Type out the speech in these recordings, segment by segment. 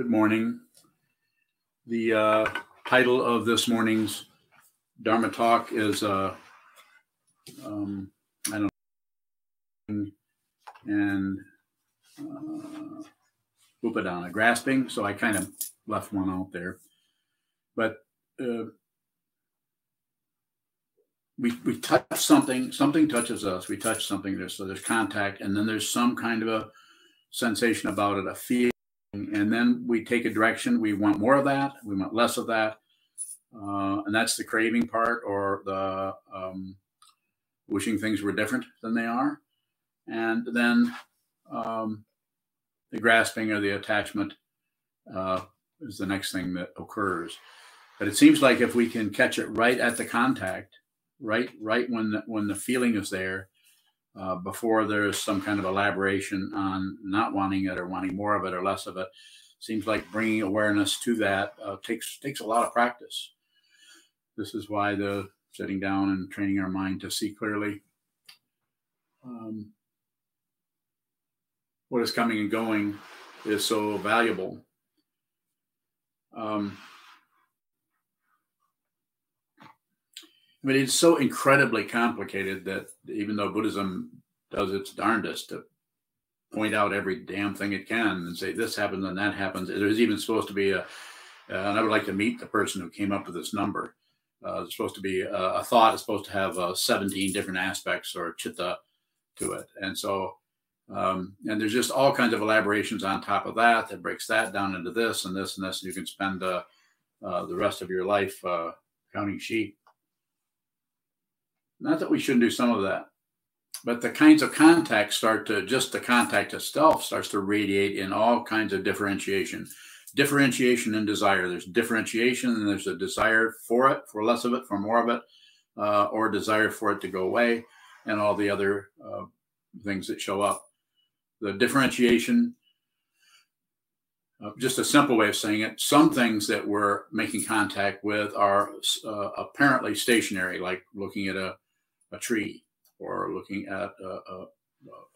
Good morning. The uh, title of this morning's Dharma talk is uh, um, I don't know, and uh, Upadana, grasping. So I kind of left one out there, but uh, we we touch something, something touches us. We touch something. There's so there's contact, and then there's some kind of a sensation about it, a feeling and then we take a direction. We want more of that. We want less of that, uh, and that's the craving part, or the um, wishing things were different than they are, and then um, the grasping or the attachment uh, is the next thing that occurs. But it seems like if we can catch it right at the contact, right, right when the, when the feeling is there, uh, before there's some kind of elaboration on not wanting it or wanting more of it or less of it. Seems like bringing awareness to that uh, takes takes a lot of practice. This is why the sitting down and training our mind to see clearly um, what is coming and going is so valuable. Um, but it's so incredibly complicated that even though Buddhism does its darndest to point out every damn thing it can and say this happens and that happens, there's even supposed to be a, uh, and I would like to meet the person who came up with this number. Uh, it's supposed to be a, a thought is supposed to have uh, 17 different aspects or chitta to it, and so um, and there's just all kinds of elaborations on top of that that breaks that down into this and this and this, and you can spend uh, uh the rest of your life uh, counting sheep. Not that we shouldn't do some of that, but the kinds of contact start to just the contact itself starts to radiate in all kinds of differentiation. Differentiation and desire. There's differentiation and there's a desire for it, for less of it, for more of it, uh, or desire for it to go away, and all the other uh, things that show up. The differentiation uh, just a simple way of saying it, some things that we're making contact with are uh, apparently stationary, like looking at a a tree or looking at a, a,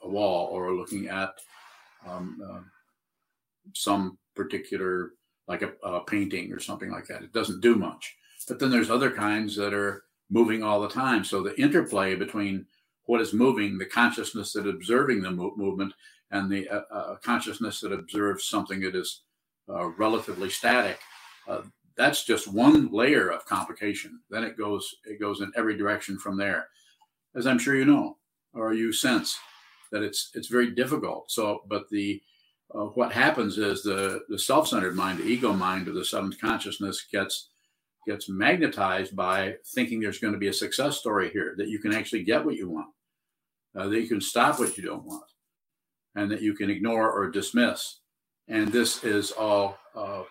a wall or looking at um, uh, some particular like a, a, painting or something like that. It doesn't do much. But then there's other kinds that are moving all the time. So the interplay between what is moving, the consciousness that observing the mo- movement, and the uh, uh, consciousness that observes something that is uh, relatively static, uh, that's just one layer of complication. Then it goes it goes in every direction from there as I'm sure you know or you sense that it's it's very difficult. So, but the uh, what happens is the the self-centered mind, the ego mind, or the seventh consciousness gets gets magnetized by thinking there's going to be a success story here that you can actually get what you want, uh, that you can stop what you don't want, and that you can ignore or dismiss. And this is all uh,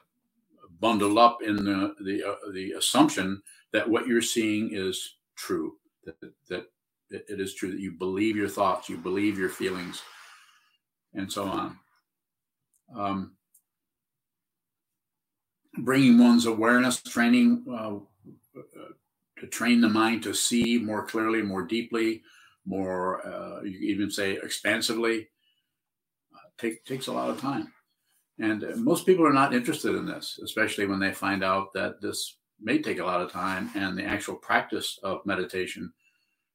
bundled up in the the, uh, the assumption that what you're seeing is true, that that it, is true that you believe your thoughts, you believe your feelings, and so on. Um, bringing one's awareness training uh, to train the mind to see more clearly, more deeply, more uh, you even say expansively, uh, take, takes a lot of time. And most people are not interested in this, especially when they find out that this may take a lot of time and the actual practice of meditation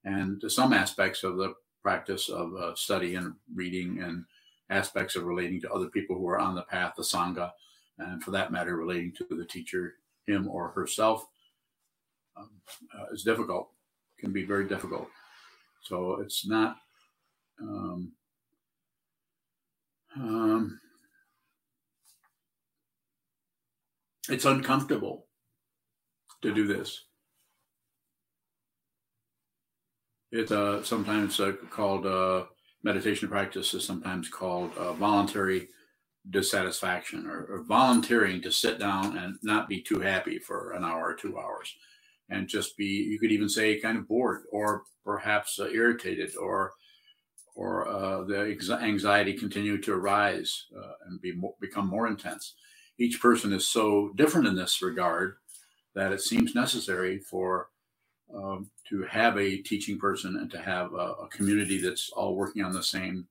and some aspects of the practice of uh, study and reading and aspects of relating to other people who are on the path, the Sangha, and for that matter, relating to the teacher, him or herself, um, uh, is difficult, can be very difficult. So it's not. Um, um, it's uncomfortable to do this. It's uh, sometimes uh, called uh, meditation practice is sometimes called uh, voluntary dissatisfaction or, or, volunteering to sit down and not be too happy for an hour or two hours and just be you could even say kind of bored or perhaps uh, irritated or or uh, the anxiety continue to arise uh, and be become more intense. Each person is so different in this regard that it seems necessary for um, to have a teaching person and to have a, a, community that's all working on the same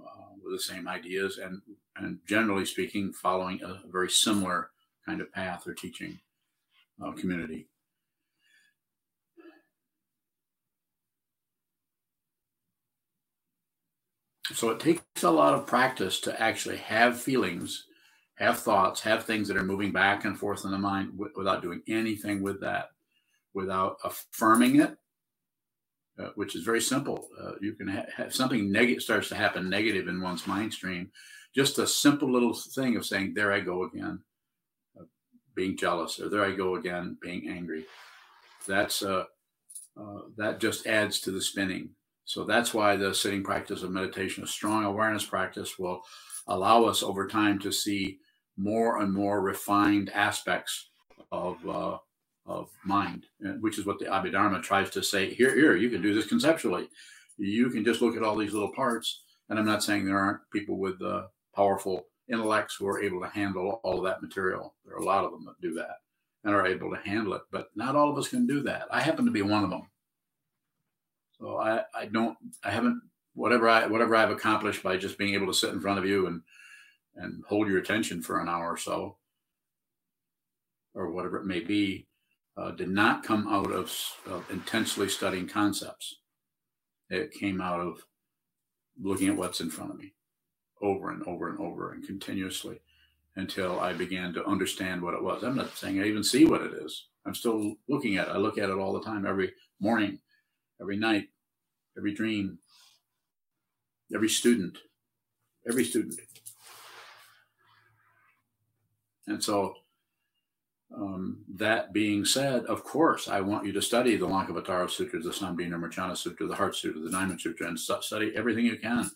uh, with the same ideas and and generally speaking, following a very similar kind of path or teaching uh, community. So it takes a lot of practice to actually have feelings, have thoughts, have things that are moving back and forth in the mind w- without doing anything with that, without affirming it, uh, which is very simple. Uh, you can ha- have something negative starts to happen negative in one's mind stream. Just a simple little thing of saying, "There I go again," uh, being jealous, or "There I go again," being angry. That's uh, uh, that just adds to the spinning. So that's why the sitting practice of meditation, a strong awareness practice, will allow us over time to see more and more refined aspects of uh, of mind, which is what the Abhidharma tries to say. Here, here, you can do this conceptually. You can just look at all these little parts. And I'm not saying there aren't people with uh, powerful intellects who are able to handle all of that material. There are a lot of them that do that and are able to handle it, but not all of us can do that. I happen to be one of them. So I, I don't, I haven't, whatever I, whatever I've accomplished by just being able to sit in front of you and, and hold your attention for an hour or so, or whatever it may be, uh, did not come out of, of intensely studying concepts. It came out of looking at what's in front of me over and over and over and continuously until I began to understand what it was. I'm not saying I even see what it is. I'm still looking at it. I look at it all the time, every morning every night, every dream, every student, every student. And so, um, that being said, of course, I want you to study the Lankavatara Sutra, the Samdhinirmocana Sutra, the Heart Sutra, the Diamond Sutra, and study everything you can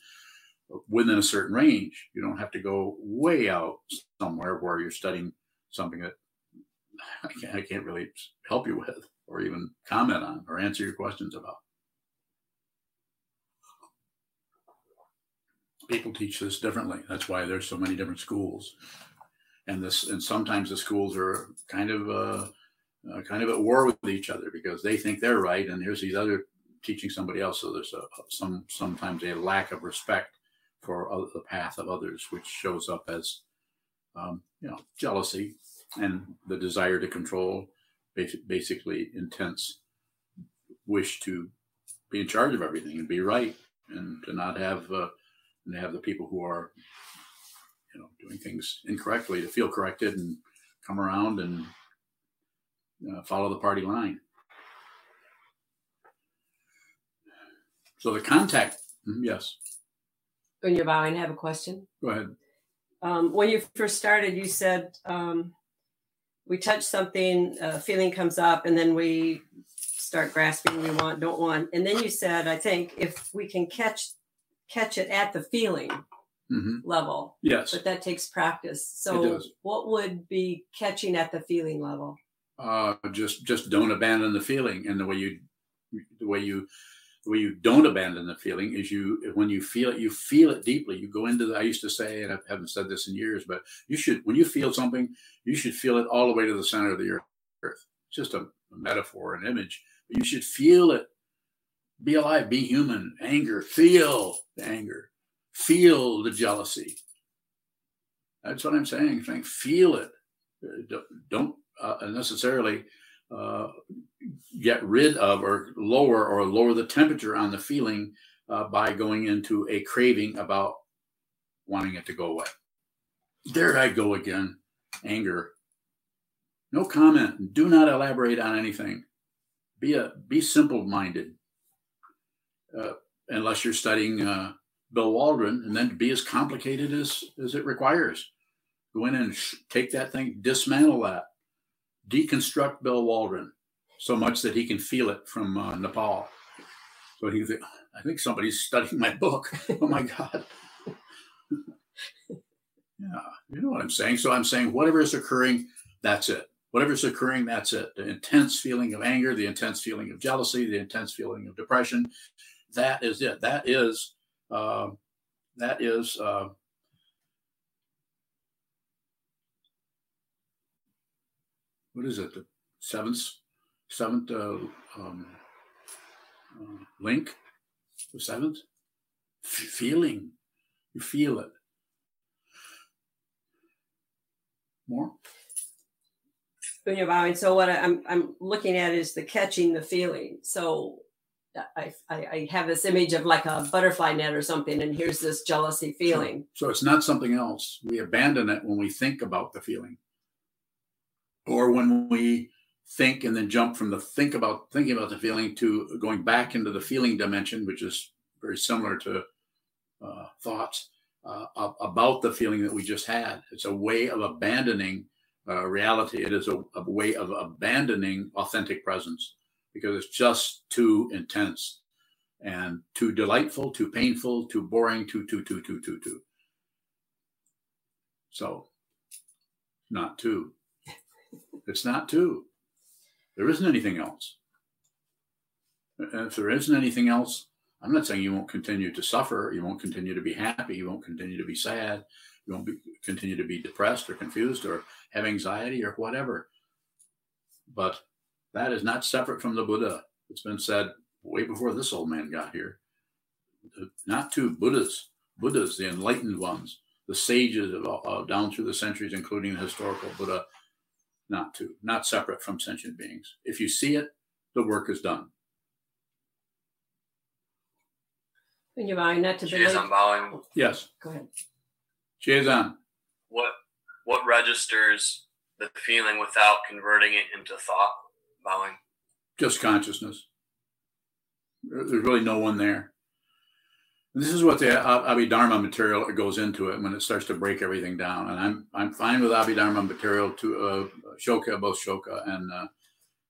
within a certain range. You don't have to go way out somewhere where you're studying something that I can't, I can't really help you with or even comment on or answer your questions about. People teach this differently. That's why there's so many different schools, and this and sometimes the schools are kind of uh, uh, kind of at war with each other because they think they're right, and here's these other teaching somebody else. So there's a, some sometimes a lack of respect for the path of others, which shows up as um, you know jealousy and the desire to control basically intense wish to be in charge of everything and be right and to not have uh, and have the people who are you know doing things incorrectly to feel corrected and come around and uh, follow the party line. So the contact mm-hmm, yes. When you're bowing i have a question? Go ahead. Um, when you first started you said um, we touch something, a feeling comes up, and then we start grasping we want, don't want. And then you said, I think if we can catch catch it at the feeling mm-hmm. level. Yes. But that takes practice. So what would be catching at the feeling level? Uh, just just don't abandon the feeling and the way you the way you the way you don't abandon the feeling is you when you feel it you feel it deeply you go into the i used to say and i haven't said this in years but you should when you feel something you should feel it all the way to the center of the earth it's just a, a metaphor an image but you should feel it be alive be human anger feel the anger feel the jealousy that's what i'm saying I'm feel it uh, don't uh, necessarily uh, get rid of or lower or lower the temperature on the feeling uh, by going into a craving about wanting it to go away. There I go again. Anger. No comment. Do not elaborate on anything. Be a be simple minded. Uh, unless you're studying uh, Bill Waldron, and then be as complicated as as it requires. Go in and sh- take that thing, dismantle that, deconstruct Bill Waldron so much that he can feel it from uh, Nepal. So he I think somebody's studying my book. Oh my God. yeah, you know what I'm saying. So I'm saying whatever is occurring, that's it. Whatever is occurring, that's it. The intense feeling of anger, the intense feeling of jealousy, the intense feeling of depression, that is it. That is, uh, that is uh, what is it? The seventh seventh uh, um, uh, link, the seventh F- feeling, You feel it. More? So what I'm I'm looking at is the catching the feeling. So I, I, I have this image of like a butterfly net or something, and here's this jealousy feeling. So it's not something else. We abandon it when we think about the feeling, or when we think and then jump from the think about thinking about the feeling to going back into the feeling dimension, which is very similar to uh, thoughts uh, about the feeling that we just had. It's a way of abandoning uh, reality. It is a, a way of abandoning authentic presence because it's just too intense and too delightful, too painful, too boring, too, too, too, too, too, too. So, not two. It's not two. There isn't anything else. And if there isn't anything else, I'm not saying you won't continue to suffer, you won't continue to be happy, you won't continue to be sad, you won't be, continue to be depressed or confused or have anxiety or whatever. But that is not separate from the Buddha. It's been said way before this old man got here. Not two Buddhas, Buddhas, the enlightened ones, the sages of, uh, down through the centuries, including the historical Buddha, not two, not separate from sentient beings. If you see it, the work is done. When you're bowing, not to Cheers, I'm bowing. Yes. Go ahead. Cheers on. What what registers the feeling without converting it into thought? Bowing. Just consciousness. There's really no one there. And this is what the Abhidharma material goes into it when it starts to break everything down. And I'm I'm fine with Abhidharma material. To uh, Shoka, both Shoka and uh,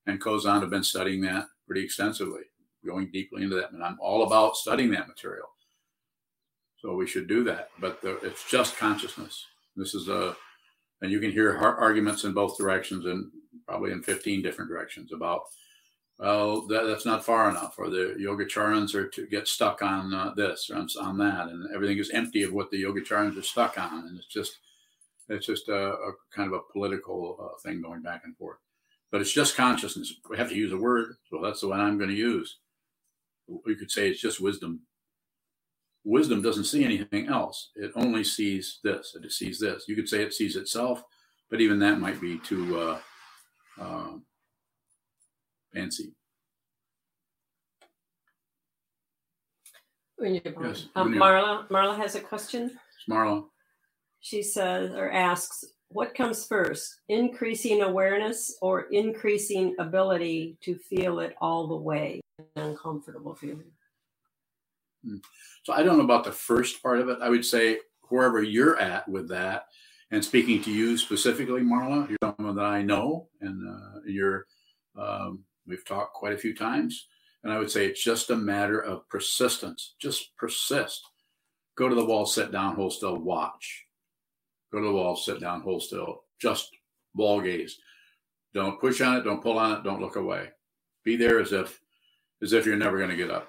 and Kozan have been studying that pretty extensively, going deeply into that. And I'm all about studying that material. So we should do that. But the, it's just consciousness. This is a, and you can hear arguments in both directions and probably in 15 different directions about well, that, that's not far enough, or the Yogacharans are to get stuck on uh, this or on, on, that, and everything is empty of what the Yogacharans are stuck on, and it's just it's just a, a kind of a political uh, thing going back and forth. But it's just consciousness. We have to use a word, so that's the one I'm going to use. We could say it's just wisdom. Wisdom doesn't see anything else; it only sees this. It sees this. You could say it sees itself, but even that might be too. Uh, um, fancy. Yes, um, Marla, Marla has a question. Marla. She says or asks, what comes first, increasing awareness or increasing ability to feel it all the way, uncomfortable feeling? Hmm. So I don't know about the first part of it. I would say wherever you're at with that, and speaking to you specifically, Marla, you're someone that I know, and uh, you're um, we've talked quite a few times, and I would say it's just a matter of persistence. Just persist. Go to the wall, sit down, hold still, watch. Go to the wall, sit down, hold still. Just wall gaze. Don't push on it. Don't pull on it. Don't look away. Be there as if as if you're never going to get up.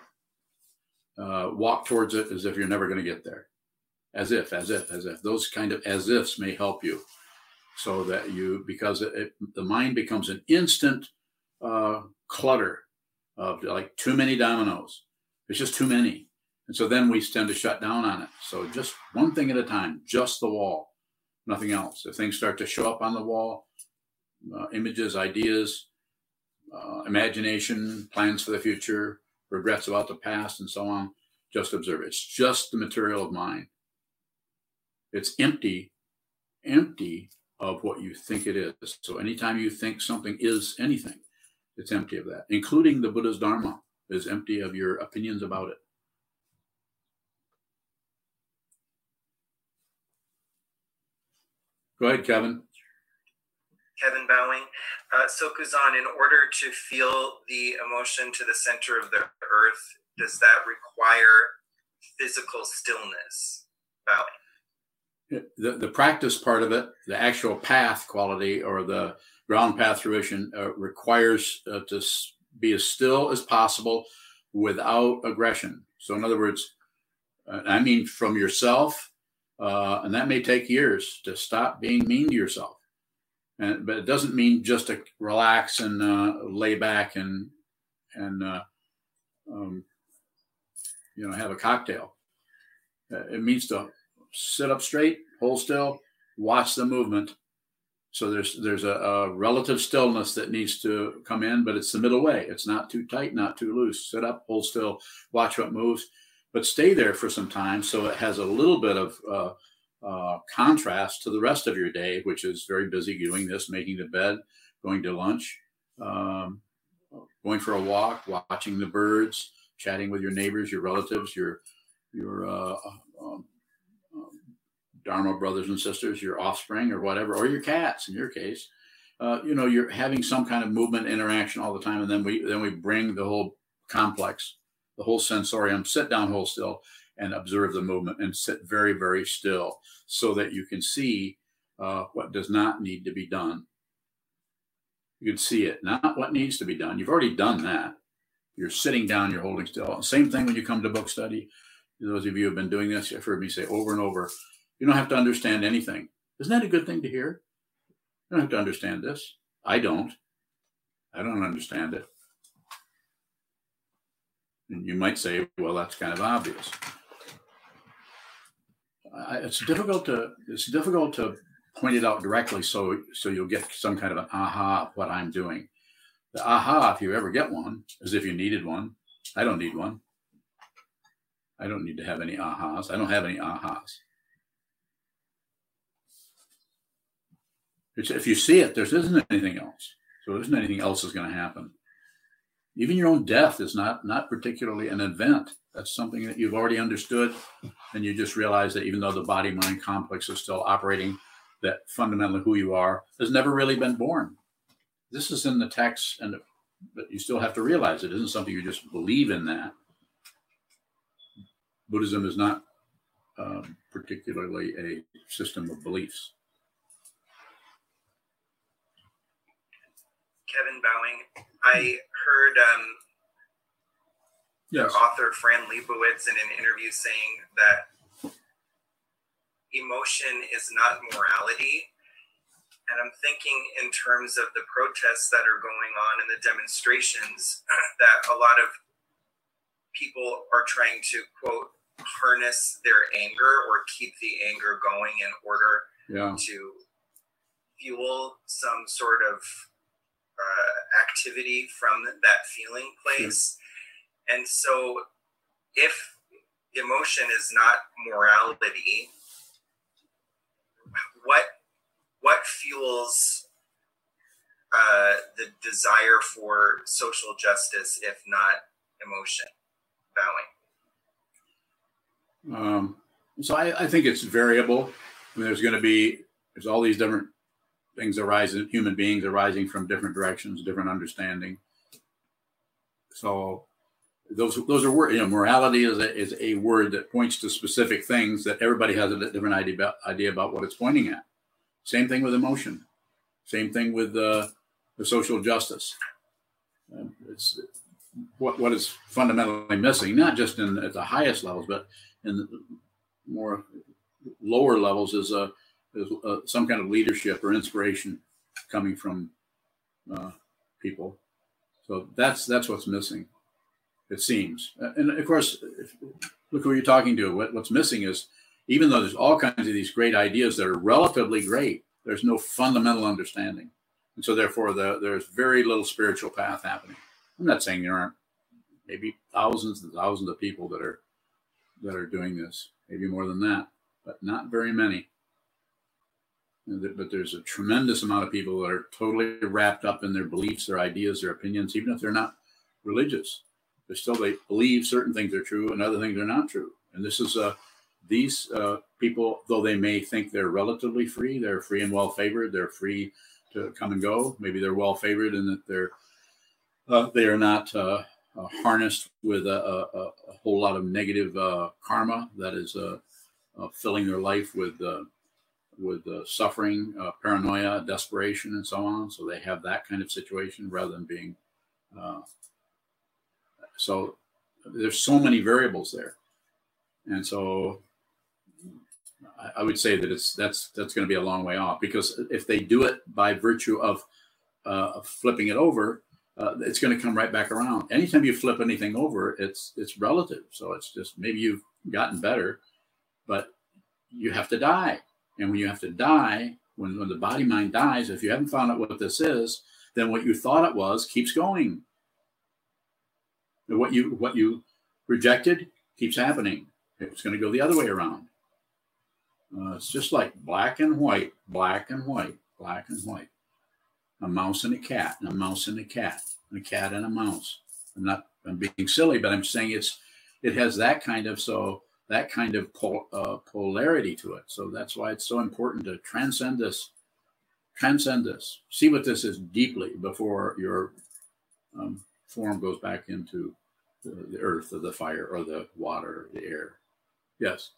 Uh, walk towards it as if you're never going to get there as if, as if, as if. Those kind of as ifs may help you so that you, because it, the mind becomes an instant uh, clutter of like too many dominoes. It's just too many. And so then we tend to shut down on it. So just one thing at a time, just the wall, nothing else. If things start to show up on the wall, uh, images, ideas, uh, imagination, plans for the future, regrets about the past, and so on, just observe. It's just the material of mind. It's empty, empty of what you think it is. So anytime you think something is anything, it's empty of that, including the Buddha's Dharma is empty of your opinions about it. Go ahead, Kevin. Kevin bowing. Uh, so, Kuzan, in order to feel the emotion to the center of the earth, does that require physical stillness? Bowing the, the practice part of it, the actual path quality or the ground path fruition uh, requires uh, to be as still as possible without aggression. So, in other words, uh, I mean from yourself, uh, and that may take years to stop being mean to yourself. And, but it doesn't mean just to relax and uh, lay back and and uh, um, you know have a cocktail. it means to sit up straight, hold still, watch the movement. So there's there's a, a, relative stillness that needs to come in, but it's the middle way. It's not too tight, not too loose. Sit up, hold still, watch what moves, but stay there for some time so it has a little bit of uh, uh, contrast to the rest of your day, which is very busy doing this, making the bed, going to lunch, um, going for a walk, watching the birds, chatting with your neighbors, your relatives, your your uh, Dharma brothers and sisters, your offspring or whatever, or your cats in your case. Uh, you know, you're having some kind of movement interaction all the time, and then we then we bring the whole complex, the whole sensorium, sit down, hold still, and observe the movement, and sit very very still, so that you can see uh, what does not need to be done. You can see it, not what needs to be done. You've already done that. You're sitting down, you're holding still. Same thing when you come to book study. Those of you who have been doing this, you've heard me say over and over, you don't have to understand anything. Isn't that a good thing to hear? You don't have to understand this. I don't. I don't understand it. And you might say, well, that's kind of obvious. it's difficult to it's difficult to point it out directly so so you'll get some kind of an aha of what I'm doing. The aha, if you ever get one, is if you needed one. I don't need one. I don't need to have any ahas. I don't have any ahas. It's, if you see it, there isn't anything else. So there isn't anything else is going to happen. Even your own death is not not particularly an event. That's something that you've already understood, and you just realize that even though the body mind complex is still operating, that fundamentally who you are has never really been born. This is in the text, and but you still have to realize it isn't something you just believe in that. Buddhism is not um, particularly a system of beliefs. Kevin Bowing, I heard um, yes. the author Fran Lebowitz in an interview saying that emotion is not morality. And I'm thinking in terms of the protests that are going on and the demonstrations that a lot of people are trying to quote harness their anger or keep the anger going in order yeah. to fuel some sort of uh, activity from that feeling place. Sure. And so, if emotion is not morality, what what fuels uh, the desire for social justice if not emotion? Bowing. Um, so I, I, think it's variable. I mean, there's going to be there's all these different things arising. Human beings arising from different directions, different understanding. So those those are words. You know, morality is a, is a word that points to specific things that everybody has a different idea about, idea about what it's pointing at. Same thing with emotion. Same thing with uh, the social justice. Uh, it's what what is fundamentally missing, not just in at the highest levels, but in more lower levels is a a, some kind of leadership or inspiration coming from uh, people. So that's that's what's missing. It seems, and of course, if, look who you're talking to. What, what's missing is even though there's all kinds of these great ideas that are relatively great, there's no fundamental understanding, and so therefore the, there's very little spiritual path happening. I'm not saying there aren't maybe thousands and thousands of people that are that are doing this, maybe more than that, but not very many. But there's a tremendous amount of people that are totally wrapped up in their beliefs, their ideas, their opinions, even if they're not religious. They still they believe certain things are true and other things are not true. And this is uh, these uh, people, though they may think they're relatively free, they're free and well favored. They're free to come and go. Maybe they're well favored in that they're uh, they are not uh, uh, harnessed with a, a, a, whole lot of negative karma that is filling their life with with uh, suffering, paranoia, desperation, and so on. So they have that kind of situation rather than being. so there's so many variables there, and so I, I would say that it's that's that's going to be a long way off because if they do it by virtue of flipping it over, uh, it's going to come right back around. Anytime you flip anything over, it's it's relative. So it's just maybe you've gotten better, but you have to die. And when you have to die, when, when the body mind dies, if you haven't found out what this is, then what you thought it was keeps going. What you what you rejected keeps happening. It's going to go the other way around. Uh, it's just like black and white, black and white, black and white. A mouse and a cat, and a mouse and a cat, and a cat and a mouse. I'm not I'm being silly, but I'm saying it's it has that kind of so that kind of pol, uh, polarity to it. So that's why it's so important to transcend this, transcend this, see what this is deeply before your um, form goes back into the, the, earth or the fire or the water, or the air. Yes.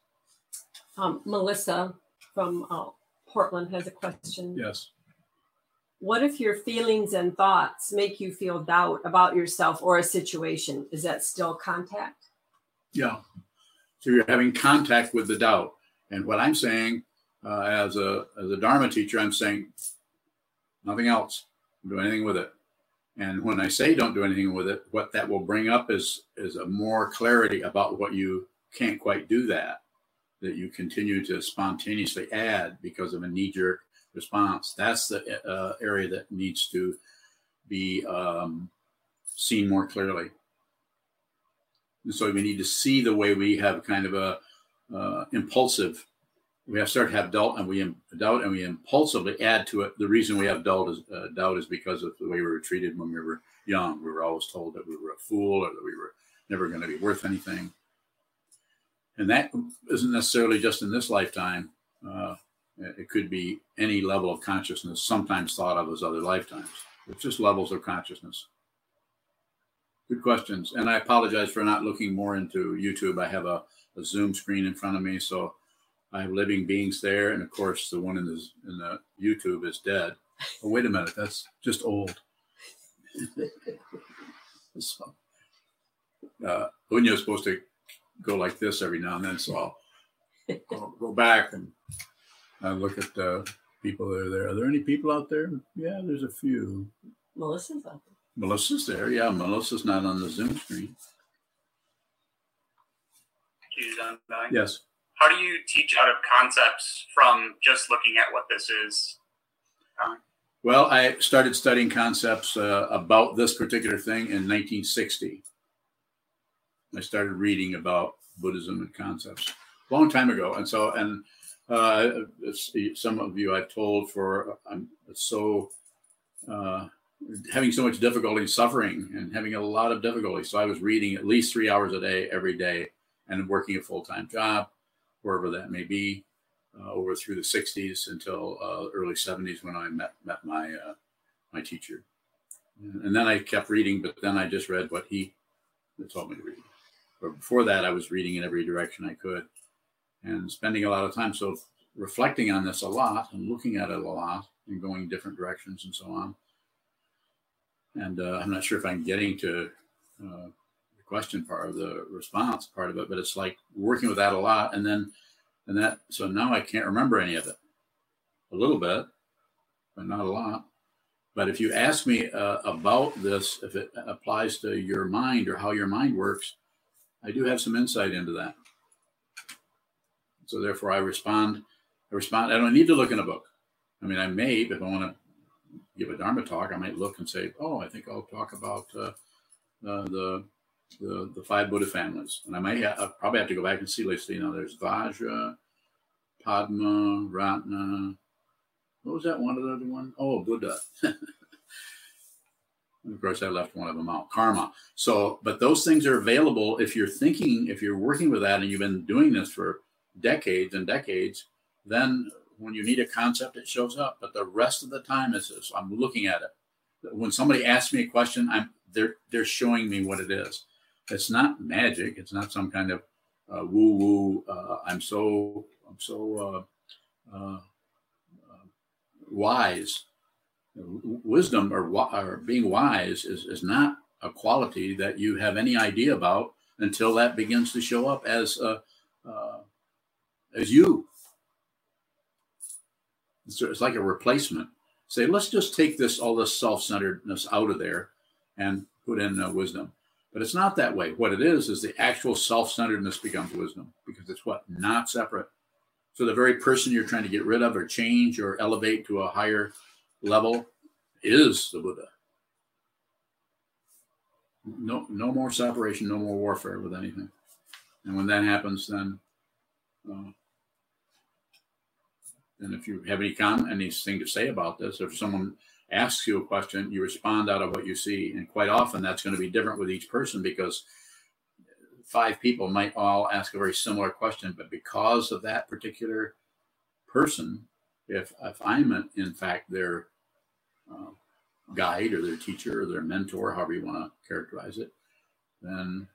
Um, Melissa from uh, Portland has a question. Yes. What if your feelings and thoughts make you feel doubt about yourself or a situation? Is that still contact? Yeah. So you're having contact with the doubt. And what I'm saying uh, as a as a Dharma teacher, I'm saying nothing else. Don't do anything with it. And when I say don't do anything with it, what that will bring up is is a more clarity about what you can't quite do that. That you continue to spontaneously add because of a knee jerk response. That's the uh, area that needs to be um, seen more clearly. And so we need to see the way we have kind of a uh, impulsive. We have start to have doubt, and we doubt, and we impulsively add to it. The reason we have doubt is uh, doubt is because of the way we were treated when we were young. We were always told that we were a fool or that we were never going to be worth anything. And that isn't necessarily just in this lifetime. Uh, it could be any level of consciousness, sometimes thought of as other lifetimes. It's just levels of consciousness. Good questions. And I apologize for not looking more into YouTube. I have a, a Zoom screen in front of me, so I have living beings there. And of course, the one in the, in the YouTube is dead. Oh, wait a minute. That's just old. so, uh, is supposed to go like this every now and then, so I'll, I'll go back and I look at the people that are there. Are there any people out there? Yeah, there's a few. Melissa's out there. Melissa's there. Yeah, Melissa's not on the Zoom screen. Yes. How do you teach out of concepts from just looking at what this is? Well, I started studying concepts uh, about this particular thing in 1960. I started reading about Buddhism and concepts a long time ago, and so and uh, some of you I've told for I'm so uh, having so much difficulty suffering and having a lot of difficulty. So I was reading at least three hours a day every day and working a full time job, wherever that may be, uh, over through the 60s until uh, early 70s when I met met my uh, my teacher. And then I kept reading, but then I just read what he told me to read. But before that, I was reading in every direction I could and spending a lot of time. So reflecting on this a lot and looking at it a lot and going different directions and so on and uh, I'm not sure if I'm getting to uh, the question part of the response part of it, but it's like working with that a lot, and then and that so now I can't remember any of it. A little bit, but not a lot. But if you ask me uh, about this, if it applies to your mind or how your mind works, I do have some insight into that. So therefore, I respond. I respond. I don't need to look in a book. I mean, I may if I want to give a Dharma talk, I might look and say, "Oh, I think I'll talk about uh, uh, the, the the five Buddha families," and I might ha- probably have to go back and see. Let's see. Know, there's Vajra, Padma, Ratna. What was that one other one? Oh, Buddha. of course, I left one of them out. Karma. So, but those things are available if you're thinking, if you're working with that, and you've been doing this for decades and decades. Then when you need a concept, it shows up. But the rest of the time is this, I'm looking at it. When somebody asks me a question, I'm they're they're showing me what it is. It's not magic. It's not some kind of uh, woo woo. Uh, I'm so I'm so uh, uh, uh wise. Wisdom or, or being wise is, is not a quality that you have any idea about until that begins to show up as uh, as you it's, like a replacement. Say, let's just take this all this self-centeredness out of there and put in uh, wisdom. But it's not that way. What it is is the actual self-centeredness becomes wisdom because it's what not separate. So the very person you're trying to get rid of or change or elevate to a higher level is the Buddha. No, no more separation, no more warfare with anything. And when that happens, then, uh, and if you have any comment, anything to say about this, if someone asks you a question, you respond out of what you see, and quite often that's going to be different with each person because five people might all ask a very similar question, but because of that particular person, if if I'm in fact their uh, guide or their teacher or their mentor, however you want to characterize it, then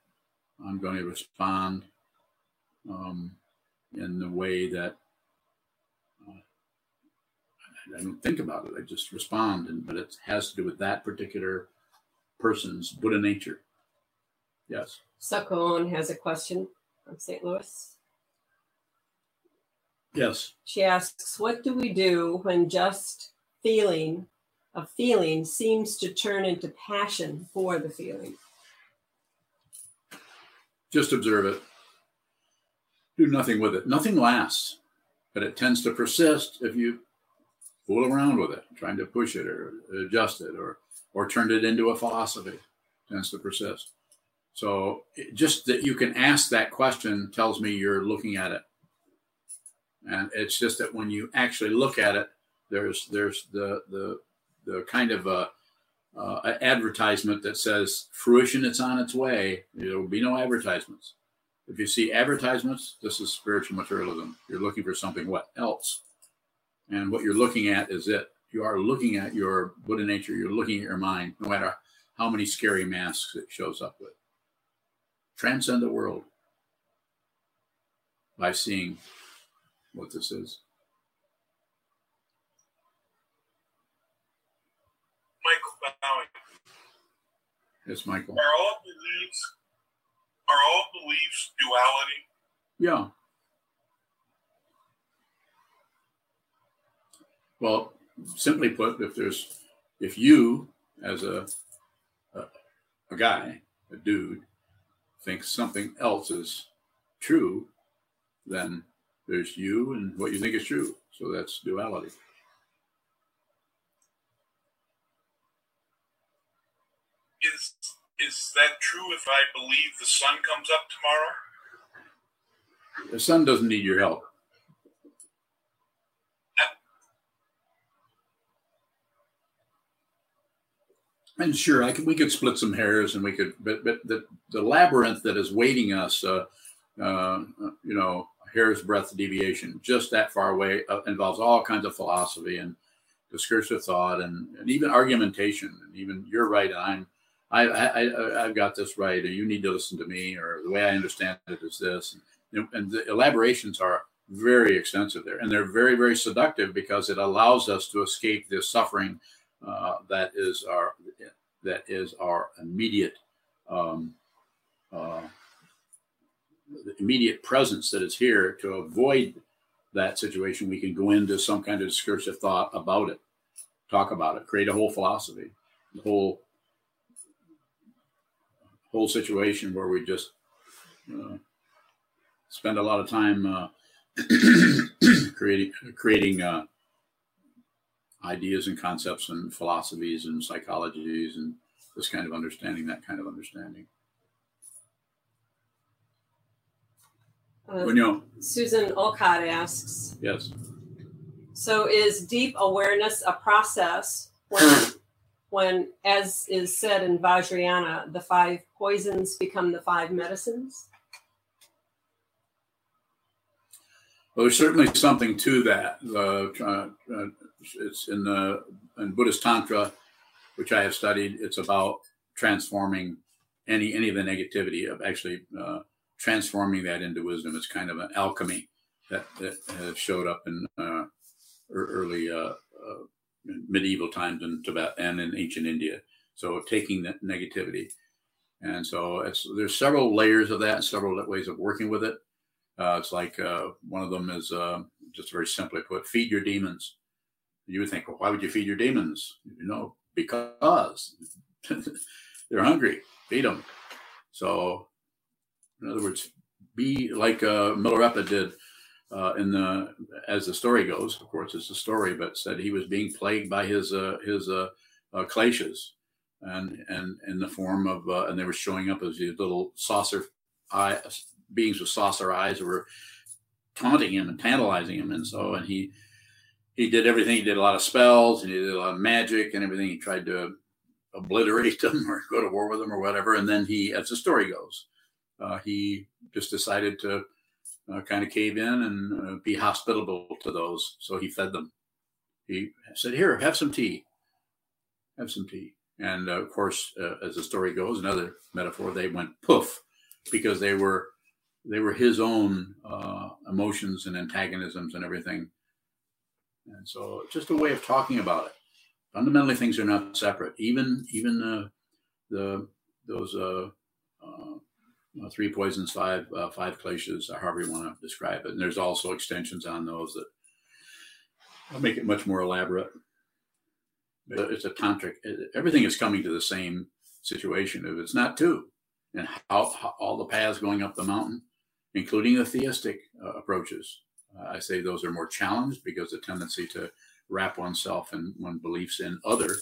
I'm going to respond um, in the way that I don't think about it. I just respond, and but it has to do with that particular person's Buddha nature. Yes. Sakon has a question from St. Louis. Yes. She asks, "What do we do when just feeling a feeling seems to turn into passion for the feeling?" Just observe it. Do nothing with it. Nothing lasts, but it tends to persist if you fool around with it, trying to push it or adjust it or or turn it into a philosophy. Tends to persist. So just that you can ask that question tells me you're looking at it. And it's just that when you actually look at it, there's there's the the the kind of a, uh, advertisement that says fruition it's on its way. There will be no advertisements. If you see advertisements, this is spiritual materialism. You're looking for something what else? And what you're looking at is it. You are looking at your Buddha nature. You're looking at your mind, no matter how many scary masks it shows up with transcend the world by seeing what this is. Michael Bowing. Yes, Michael. Are all beliefs are all beliefs duality? Yeah. Well, simply put, if there's if you as a a, a guy, a dude, thinks something else is true, then there's you and what you think is true. So that's duality. Is is that true if I believe the sun comes up tomorrow? The sun doesn't need your help. And sure, I could, we could split some hairs, and we could, but but the the labyrinth that is waiting us, uh, uh, you know, hair's breadth deviation, just that far away, uh, involves all kinds of philosophy and discursive thought, and, and even argumentation. And even you're right, and I'm, I, I, I've got this right, or you need to listen to me, or the way I understand it is this, and, and the elaborations are very extensive there, and they're very very seductive because it allows us to escape this suffering uh, that is our that is our immediate um, uh, immediate presence that is here to avoid that situation we can go into some kind of discursive thought about it talk about it create a whole philosophy the whole whole situation where we just uh, spend a lot of time uh, creating creating uh, ideas and concepts and philosophies and psychologies and this kind of understanding, that kind of understanding. Uh, you know, Susan Olcott asks, yes. so is deep awareness a process when, when, as is said in Vajrayana, the five poisons become the five medicines? Well, there's certainly something to that. Uh, uh, it's in the in Buddhist Tantra, which I have studied. It's about transforming any any of the negativity of actually uh, transforming that into wisdom. It's kind of an alchemy that that has showed up in uh, early uh, uh, medieval times in Tibet and in ancient India. So taking that negativity, and so there's several layers of that, several ways of working with it. Uh, it's like uh, one of them is uh, just very simply put, feed your demons. You would think, well, why would you feed your demons? You know, because they're hungry. Feed them. So, in other words, be like uh, Milarepa did uh, in the as the story goes, of course, it's a story, but said he was being plagued by his uh, his uh, uh, kleshas, and and in the form of uh, and they were showing up as these little saucer eye beings with saucer eyes who were taunting him and tantalizing him, and so and he he did everything. He did a lot of spells and he did a lot of magic and everything. He tried to obliterate them or go to war with them or whatever. And then he, as the story goes, uh, he just decided to uh, kind of cave in and uh, be hospitable to those. So he fed them. He said, "Here, have some tea. Have some tea." And uh, of course, uh, as the story goes, another metaphor, they went poof because they were they were his own uh, emotions and antagonisms and everything. And so, just a way of talking about it. Fundamentally, things are not separate. Even even the the those uh, uh, three poisons, five uh, five or however you want to describe it. And there's also extensions on those that make it much more elaborate. It's a tantric. Everything is coming to the same situation. If it's not two, and how, how all the paths going up the mountain, including the theistic uh, approaches, uh, I say those are more challenged because the tendency to wrap oneself and one beliefs in other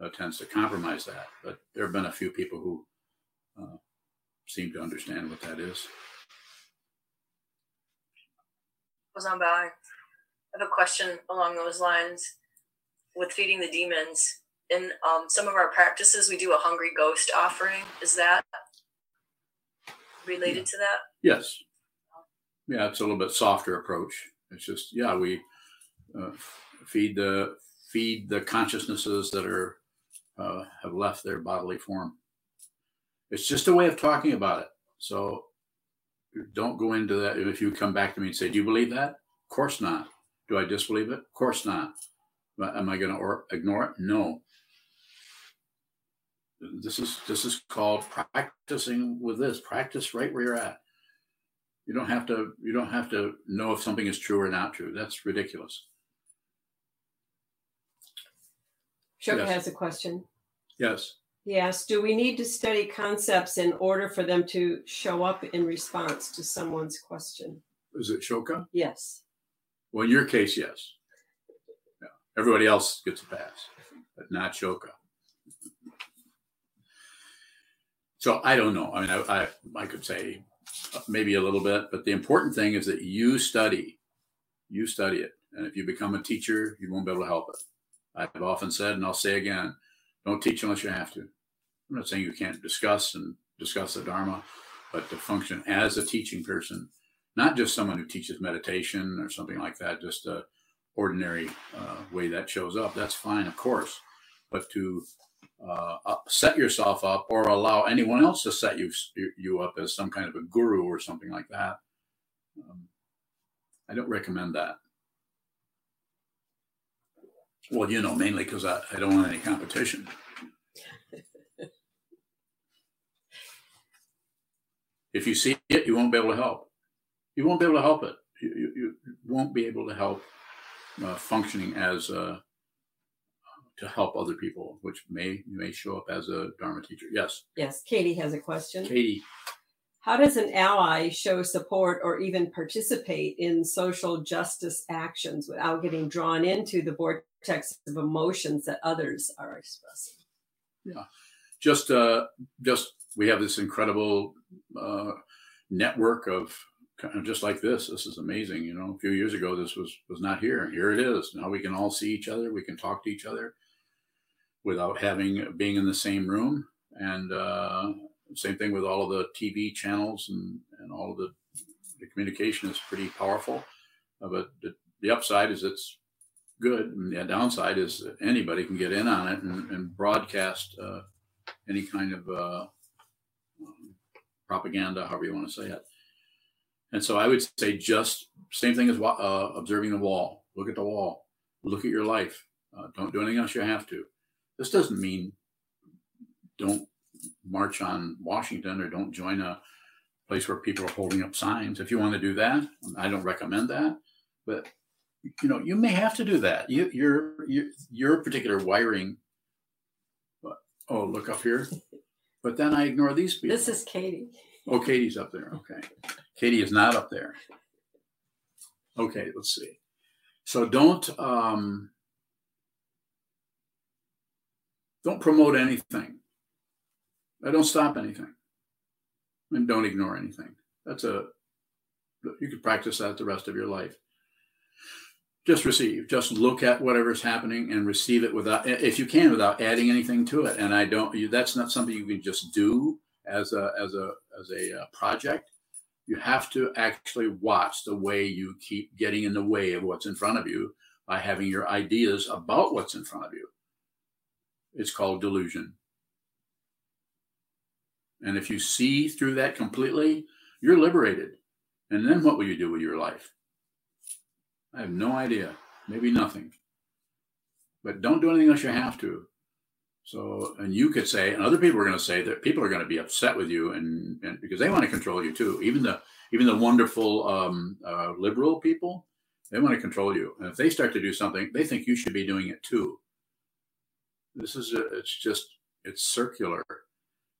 uh, tends to compromise that. But there have been a few people who uh, seem to understand what that is. on by. I have a question along those lines with feeding the demons. In um, some of our practices, we do a hungry ghost offering. Is that related yeah. to that? Yes. Yeah, it's a little bit softer approach. It's just yeah, we uh, feed the feed the consciousnesses that are uh, have left their bodily form. It's just a way of talking about it. So don't go into that. If you come back to me and say, "Do you believe that?" Of course not. Do I disbelieve it? Of course not. Am I going to ignore it? No. This is this is called practicing with this. Practice right where you're at. You don't have to you don't have to know if something is true or not true. That's ridiculous. Shoka yes. has a question. Yes. Yes. Do we need to study concepts in order for them to show up in response to someone's question? Is it Shoka? Yes. Well, in your case, yes. Everybody else gets a pass, but not Shoka. So I don't know. I mean, I, I, I could say maybe a little bit, but the important thing is that you study. You study it. And if you become a teacher, you won't be able to help it. I've often said, and I'll say again, don't teach unless you have to. I'm not saying you can't discuss and discuss the Dharma, but to function as a teaching person, not just someone who teaches meditation or something like that, just a ordinary uh, way that shows up. That's fine, of course, but to uh, set yourself up or allow anyone else to set you you up as some kind of a guru or something like that. Um, I don't recommend that. Well, you know, mainly because I, I don't want any competition. if you see it, you won't be able to help. You won't be able to help it. You, you, you won't be able to help uh, functioning as a, to help other people, which may may show up as a Dharma teacher. Yes. Yes. Katie has a question. Katie. How does an ally show support or even participate in social justice actions without getting drawn into the vortex of emotions that others are expressing? Yeah, just uh, just we have this incredible uh, network of kind of just like this. This is amazing. You know, a few years ago, this was was not here. Here it is. Now we can all see each other. We can talk to each other without having being in the same room. And uh, same thing with all of the TV channels and, and all of the, the communication is pretty powerful. Uh, but the, the, upside is it's good. And the downside is anybody can get in on it and, and broadcast uh, any kind of uh, propaganda, however you want to say it. And so I would say just same thing as uh, observing the wall. Look at the wall. Look at your life. Uh, don't do anything else you have to. This doesn't mean don't march on Washington or don't join a place where people are holding up signs. If you want to do that, I don't recommend that. But you know, you may have to do that. You, your your your particular wiring. But, oh, look up here. But then I ignore these people. This is Katie. Oh, Katie's up there. Okay, Katie is not up there. Okay, let's see. So don't um, don't promote anything. I don't stop anything, and don't ignore anything. That's a you could practice that the rest of your life. Just receive. Just look at whatever's happening and receive it without, if you can, without adding anything to it. And I don't. That's not something you can just do as a as a as a uh, project you have to actually watch the way you keep getting in the way of what's in front of you by having your ideas about what's in front of you. It's called delusion. And if you see through that completely, you're liberated. And then what will you do with your life? I have no idea. Maybe nothing. But don't do anything unless you have to. So, and you could say, and other people are going to say that people are going to be upset with you, and, and because they want to control you too. Even the even the wonderful um, uh, liberal people, they want to control you, and if they start to do something, they think you should be doing it too. This is a, it's just it's circular,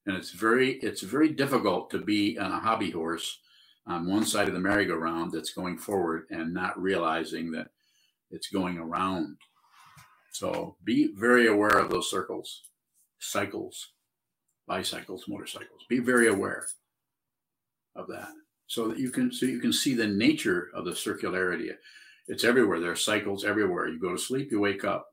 and it's very it's very difficult to be on a hobby horse on one side of the merry-go-round that's going forward and not realizing that it's going around so be very aware of those circles, cycles, bicycles, motorcycles. Be very aware of that so that you can so you can see the nature of the circularity. It's everywhere. There are cycles everywhere. You go to sleep, you wake up.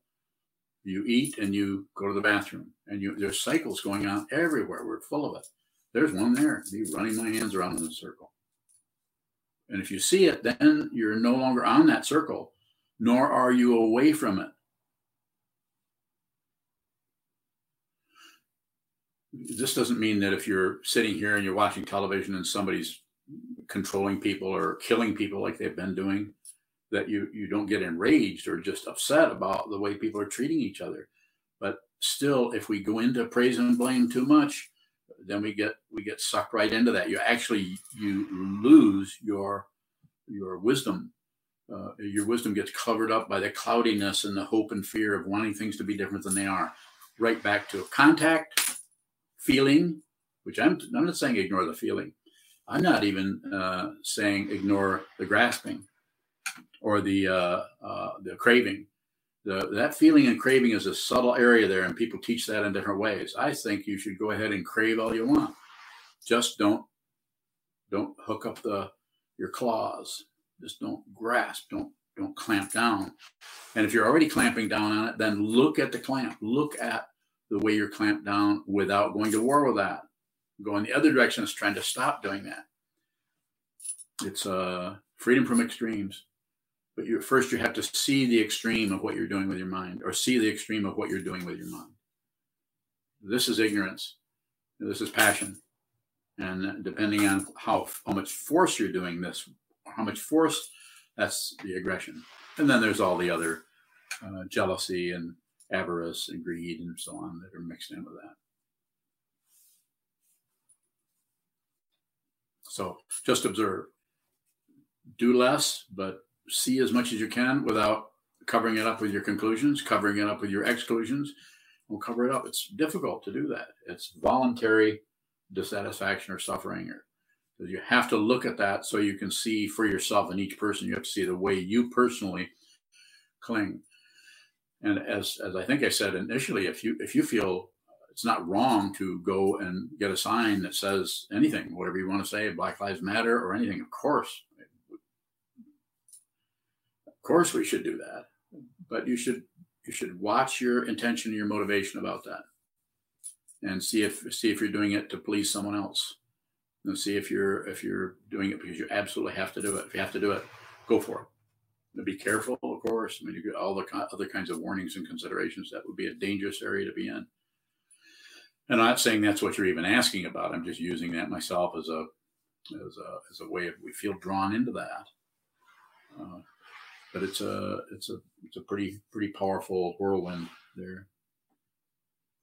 You eat and you go to the bathroom. And you there's cycles going on everywhere. We're full of it. There's one there. Me running my hands around in a circle. And if you see it, then you're no longer on that circle, nor are you away from it. this doesn't mean that if you're sitting here and you're watching television and somebody's controlling people or killing people like they've been doing that you you don't get enraged or just upset about the way people are treating each other. But still if we go into praise and blame too much then we get we get sucked right into that. You actually you lose your your wisdom. Uh, your wisdom gets covered up by the cloudiness and the hope and fear of wanting things to be different than they are. Right back to contact feeling, which I'm, I'm not saying ignore the feeling. I'm not even uh, saying ignore the grasping or the uh, uh, the craving. The, that feeling and craving is a subtle area there, and people teach that in different ways. I think you should go ahead and crave all you want. Just don't don't hook up the your claws. Just don't grasp. Don't don't clamp down. And if you're already clamping down on it, then look at the clamp. Look at the way you're clamped down without going to war with that. Going the other direction is trying to stop doing that. It's uh, freedom from extremes. But you, first, you have to see the extreme of what you're doing with your mind, or see the extreme of what you're doing with your mind. This is ignorance. This is passion. And depending on how, how much force you're doing this, how much force, that's the aggression. And then there's all the other uh, jealousy and avarice and greed and so on that are mixed in with that. So just observe. Do less, but see as much as you can without covering it up with your conclusions, covering it up with your exclusions. We'll cover it up. It's difficult to do that. It's voluntary dissatisfaction or suffering. Or you have to look at that so you can see for yourself and each person. You have to see the way you personally cling. And as as I think I said initially, if you if you feel it's not wrong to go and get a sign that says anything, whatever you want to say, Black Lives Matter or anything, of course. Of course we should do that. But you should you should watch your intention and your motivation about that. And see if see if you're doing it to please someone else. And see if you're if you're doing it because you absolutely have to do it. If you have to do it, go for it But be careful, of course. I mean, you get all the other kinds of warnings and considerations. That would be a dangerous area to be in. And I'm not saying that's what you're even asking about. I'm just using that myself as a as a as a way of we feel drawn into that. Uh, but it's a it's a it's a pretty pretty powerful whirlwind there.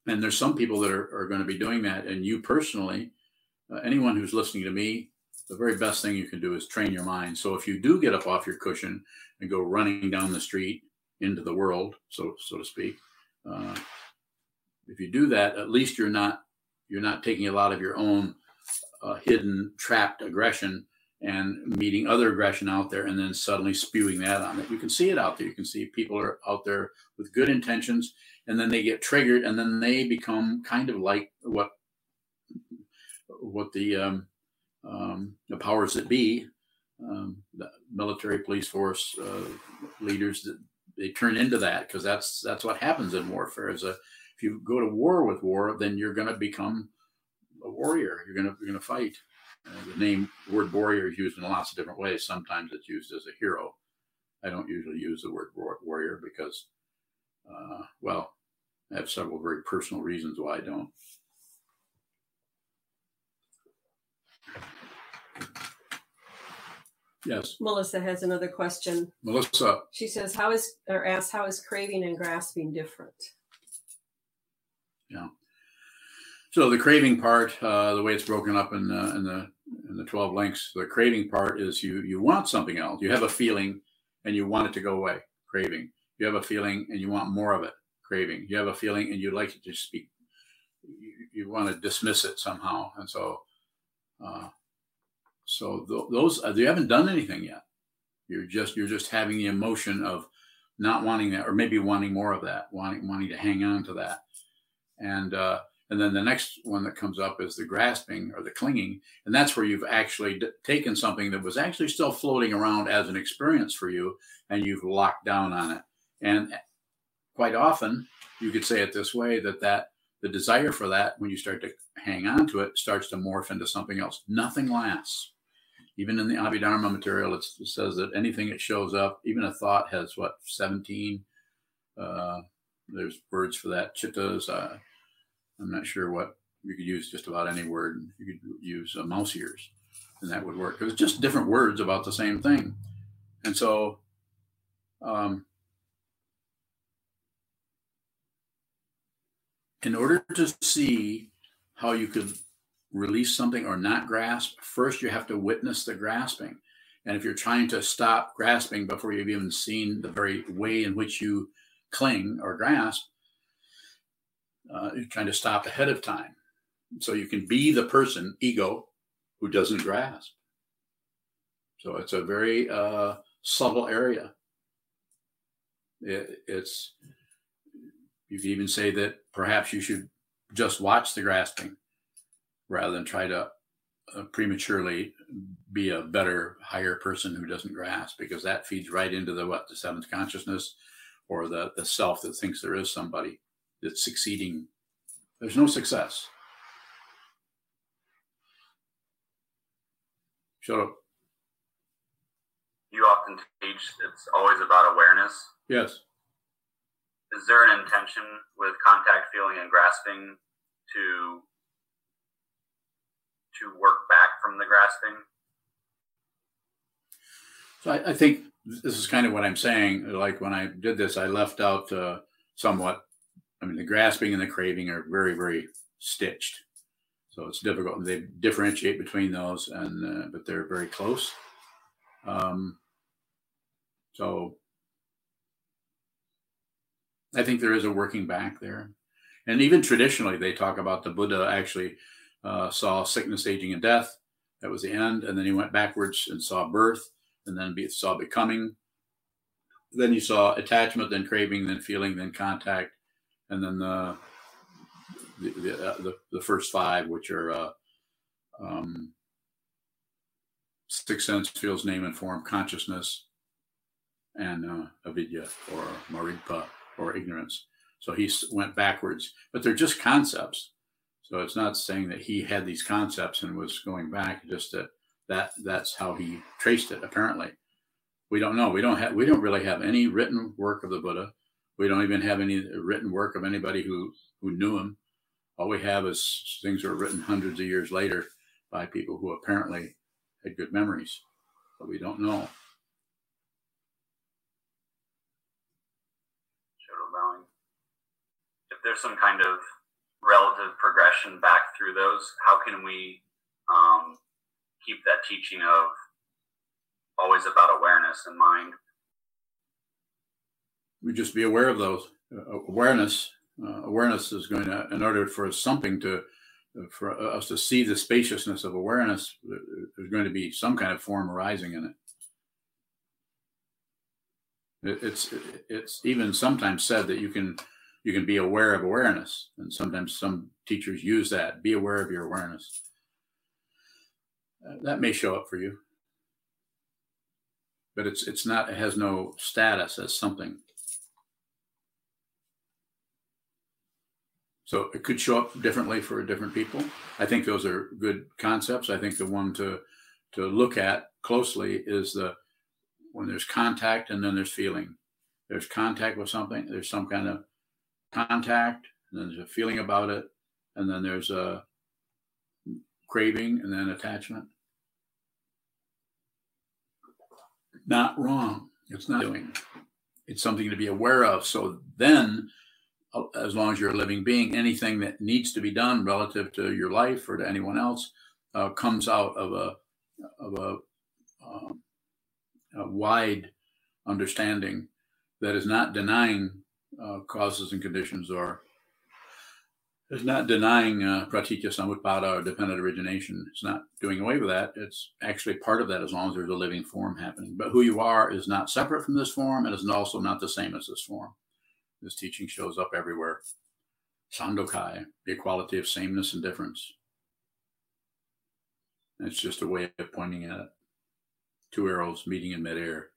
And there's some people that are, are going to be doing that. And you personally, uh, anyone who's listening to me, the very best thing you can do is train your mind. So if you do get up off your cushion and go running down the street into the world, so so to speak. Uh, if you do that, at least you're not you're not taking a lot of your own uh, hidden trapped aggression and meeting other aggression out there and then suddenly spewing that on it. You can see it out there. You can see people are out there with good intentions and then they get triggered and then they become kind of like what what the um, um, the powers that be, um, the military, police force uh, leaders, they turn into that because that's that's what happens in warfare. Is a if you go to war with war, then you're going to become a warrior. You're going to you're going to fight. The name word warrior is used in lots of different ways. Sometimes it's used as a hero. I don't usually use the word warrior because, uh, well, I have several very personal reasons why I don't. Yes. Melissa has another question. Melissa. She says, "How is or asks how is craving and grasping different?" Yeah. So the craving part, uh, the way it's broken up in the, in the in the twelve links, the craving part is you you want something else. You have a feeling and you want it to go away. Craving. You have a feeling and you want more of it. Craving. You have a feeling and you like it to speak. You, you want to dismiss it somehow, and so. Uh, so th- those uh, you haven't done anything yet. You're just you're just having the emotion of not wanting that, or maybe wanting more of that, wanting wanting to hang on to that, and uh, and then the next one that comes up is the grasping or the clinging, and that's where you've actually d- taken something that was actually still floating around as an experience for you, and you've locked down on it. And quite often, you could say it this way: that that the desire for that, when you start to hang on to it, starts to morph into something else. Nothing lasts even in the Abhidharma material, it says that anything that shows up, even a thought has what, 17? Uh, there's words for that. Chittas, uh, I'm not sure what, you could use just about any word. You could use mouse ears, and that would work. Because it's just different words about the same thing. And so, um, in order to see how you could release something or not grasp, first you have to witness the grasping. And if you're trying to stop grasping before you've even seen the very way in which you cling or grasp, uh, you're trying stop ahead of time. So you can be the person, ego, who doesn't grasp. So it's a very uh, subtle area. It, it's, you can even say that perhaps you should just watch the grasping rather than try to uh, prematurely be a better, higher person who doesn't grasp, because that feeds right into the what the seventh consciousness, or the the self that thinks there is somebody that's succeeding. There's no success. Shut up. You often teach it's always about awareness. Yes. Is there an intention with contact, feeling, and grasping to to work back from the grasping? So I, I, think this is kind of what I'm saying. Like when I did this, I left out uh, somewhat. I mean, the grasping and the craving are very, very stitched. So it's difficult. They differentiate between those, and uh, but they're very close. Um, so I think there is a working back there, and even traditionally, they talk about the Buddha actually uh, saw sickness, aging, and death. That was the end. And then he went backwards and saw birth, and then be, saw becoming. Then you saw attachment, then craving, then feeling, then contact, and then the the the, uh, the, the, first five, which are uh, um, sixth sense, feels, name, and form, consciousness, and uh, avidya or marigpa or ignorance. So he went backwards, but they're just concepts. So it's not saying that he had these concepts and was going back, just that that that's how he traced it. Apparently, we don't know. We don't have. We don't really have any written work of the Buddha. We don't even have any written work of anybody who who knew him. All we have is things that were written hundreds of years later by people who apparently had good memories, but we don't know. If there's some kind of relative progression back through those, how can we um, keep that teaching of always about awareness in mind? We just be aware of those. Uh, awareness, uh, awareness is going to, in order for something to for us to see the spaciousness of awareness, there's going to be some kind of form arising in it. It's it's even sometimes said that you can you can be aware of awareness, and sometimes some teachers use that. Be aware of your awareness. Uh, that may show up for you, but it's it's not. It has no status as something. So it could show up differently for different people. I think those are good concepts. I think the one to to look at closely is the when there's contact and then there's feeling. There's contact with something. There's some kind of contact, and then there's a feeling about it, and then there's a craving, and then attachment. Not wrong. It's not doing. It's something to be aware of. So then as long as you're a living being, anything that needs to be done relative to your life or to anyone else uh, comes out of a of a, um, a, wide understanding that is not denying uh, causes and conditions or is not denying uh, pratitya samutpada or dependent origination. It's not doing away with that. It's actually part of that as long as there's a living form happening. But who you are is not separate from this form and is also not the same as this form. This teaching shows up everywhere. Sandokai, the equality of sameness and difference. It's just a way of pointing at it. Two arrows meeting in midair.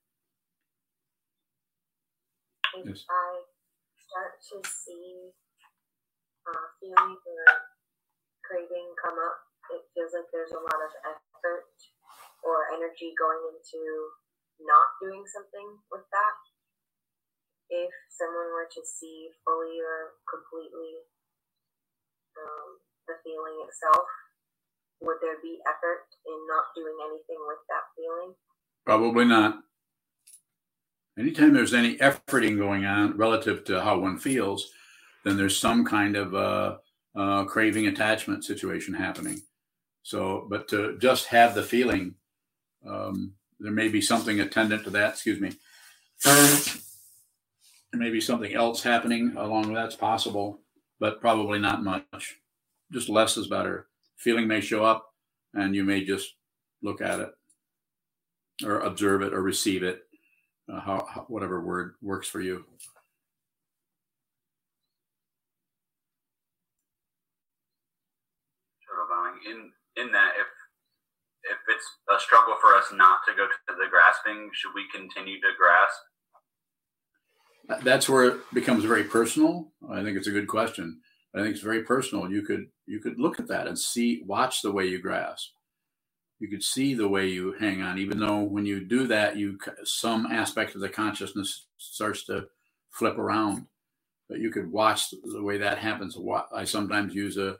If yes. I start to see uh, feelings or craving come up, it feels like there's a lot of effort or energy going into not doing something with that if someone were to see fully or completely um, the feeling itself, would there be effort in not doing anything with that feeling? Probably not. Anytime there's any efforting going on relative to how one feels, then there's some kind of uh, uh, craving attachment situation happening. So, but to just have the feeling, um, there may be something attendant to that. Excuse me maybe something else happening along with that's possible, but probably not much. Just less is better. Feeling may show up, and you may just look at it, or observe it, or receive it, uh, how, how, whatever word works for you. In in that, if if it's a struggle for us not to go to the grasping, should we continue to grasp that's where it becomes very personal. I think it's a good question. I think it's very personal. You could you could look at that and see, watch the way you grasp. You could see the way you hang on, even though when you do that, you some aspect of the consciousness starts to flip around. But you could watch the way that happens. I sometimes use a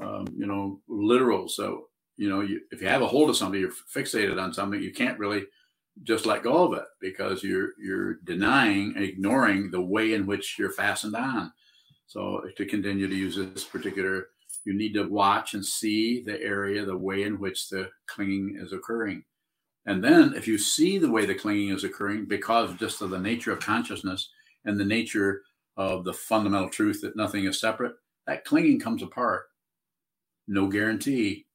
um, you know literal. So you know, you, if you have a hold of something, you're fixated on something, you can't really just let go of it because you're you're denying, ignoring the way in which you're fastened on. So to continue to use this particular, you need to watch and see the area, the way in which the clinging is occurring. And then if you see the way the clinging is occurring because just of the nature of consciousness and the nature of the fundamental truth that nothing is separate, that clinging comes apart. No guarantee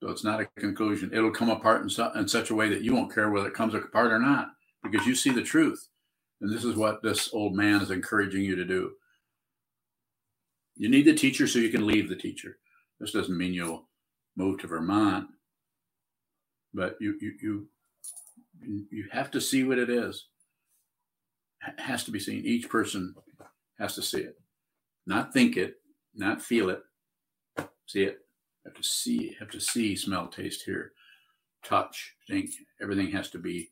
so it's not a conclusion. It'll come apart in, su- in such a way that you won't care whether it comes apart or not because you see the truth. And this is what this old man is encouraging you to do. You need the teacher so you can leave the teacher. This doesn't mean you'll move to Vermont, but you you you you have to see what it is. It has to be seen. Each person has to see it, not think it, not feel it. See it have to see, have to see, smell, taste, hear, touch, think. Everything has to be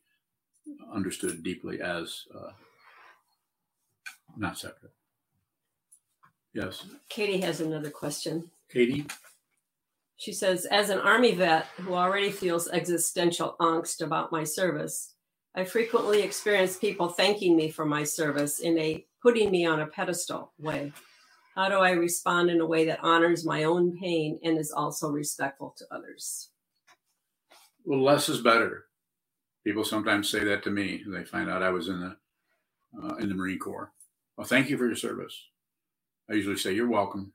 understood deeply as uh, not separate. Yes. Katie has another question. Katie? She says, as an Army vet who already feels existential angst about my service, I frequently experience people thanking me for my service in a putting me on a pedestal way. How do I respond in a way that honors my own pain and is also respectful to others? Well, less is better. People sometimes say that to me. They find out I was in the uh, in the Marine Corps. Well, thank you for your service. I usually say you're welcome.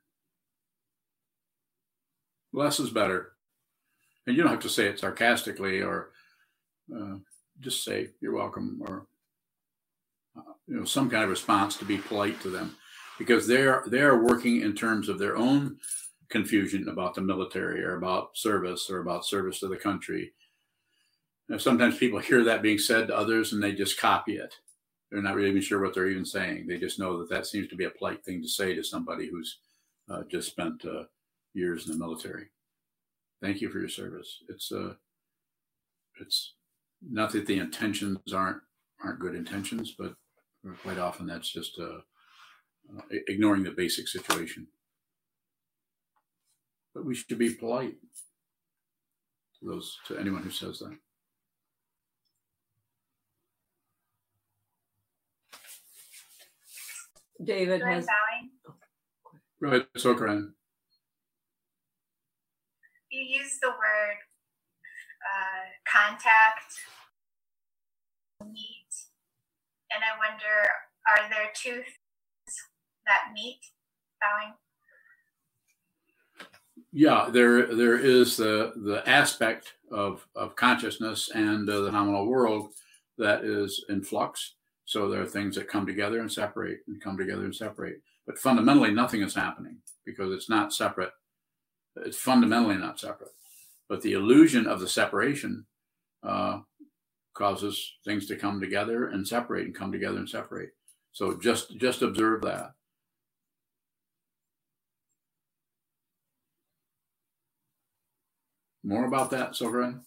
Less is better. And you don't have to say it sarcastically or uh, just say you're welcome or uh, you know some kind of response to be polite to them because they're they're working in terms of their own confusion about the military or about service or about service to the country. Now, sometimes people hear that being said to others and they just copy it. They're not really even sure what they're even saying. They just know that that seems to be a polite thing to say to somebody who's uh, just spent uh, years in the military. Thank you for your service. It's uh, it's not that the intentions aren't aren't good intentions, but quite often that's just uh, uh, ignoring the basic situation. But we should be polite to those to anyone who says that. David has. Go ahead, Sokran. You use the word uh, contact, meet, and I wonder are there two things that meet bowing? Yeah, there there is the the aspect of of consciousness and uh, the nominal world that is in flux. So there are things that come together and separate, and come together and separate. But fundamentally, nothing is happening because it's not separate. It's fundamentally not separate. But the illusion of the separation uh, causes things to come together and separate, and come together and separate. So just just observe that. More about that, Sovereign?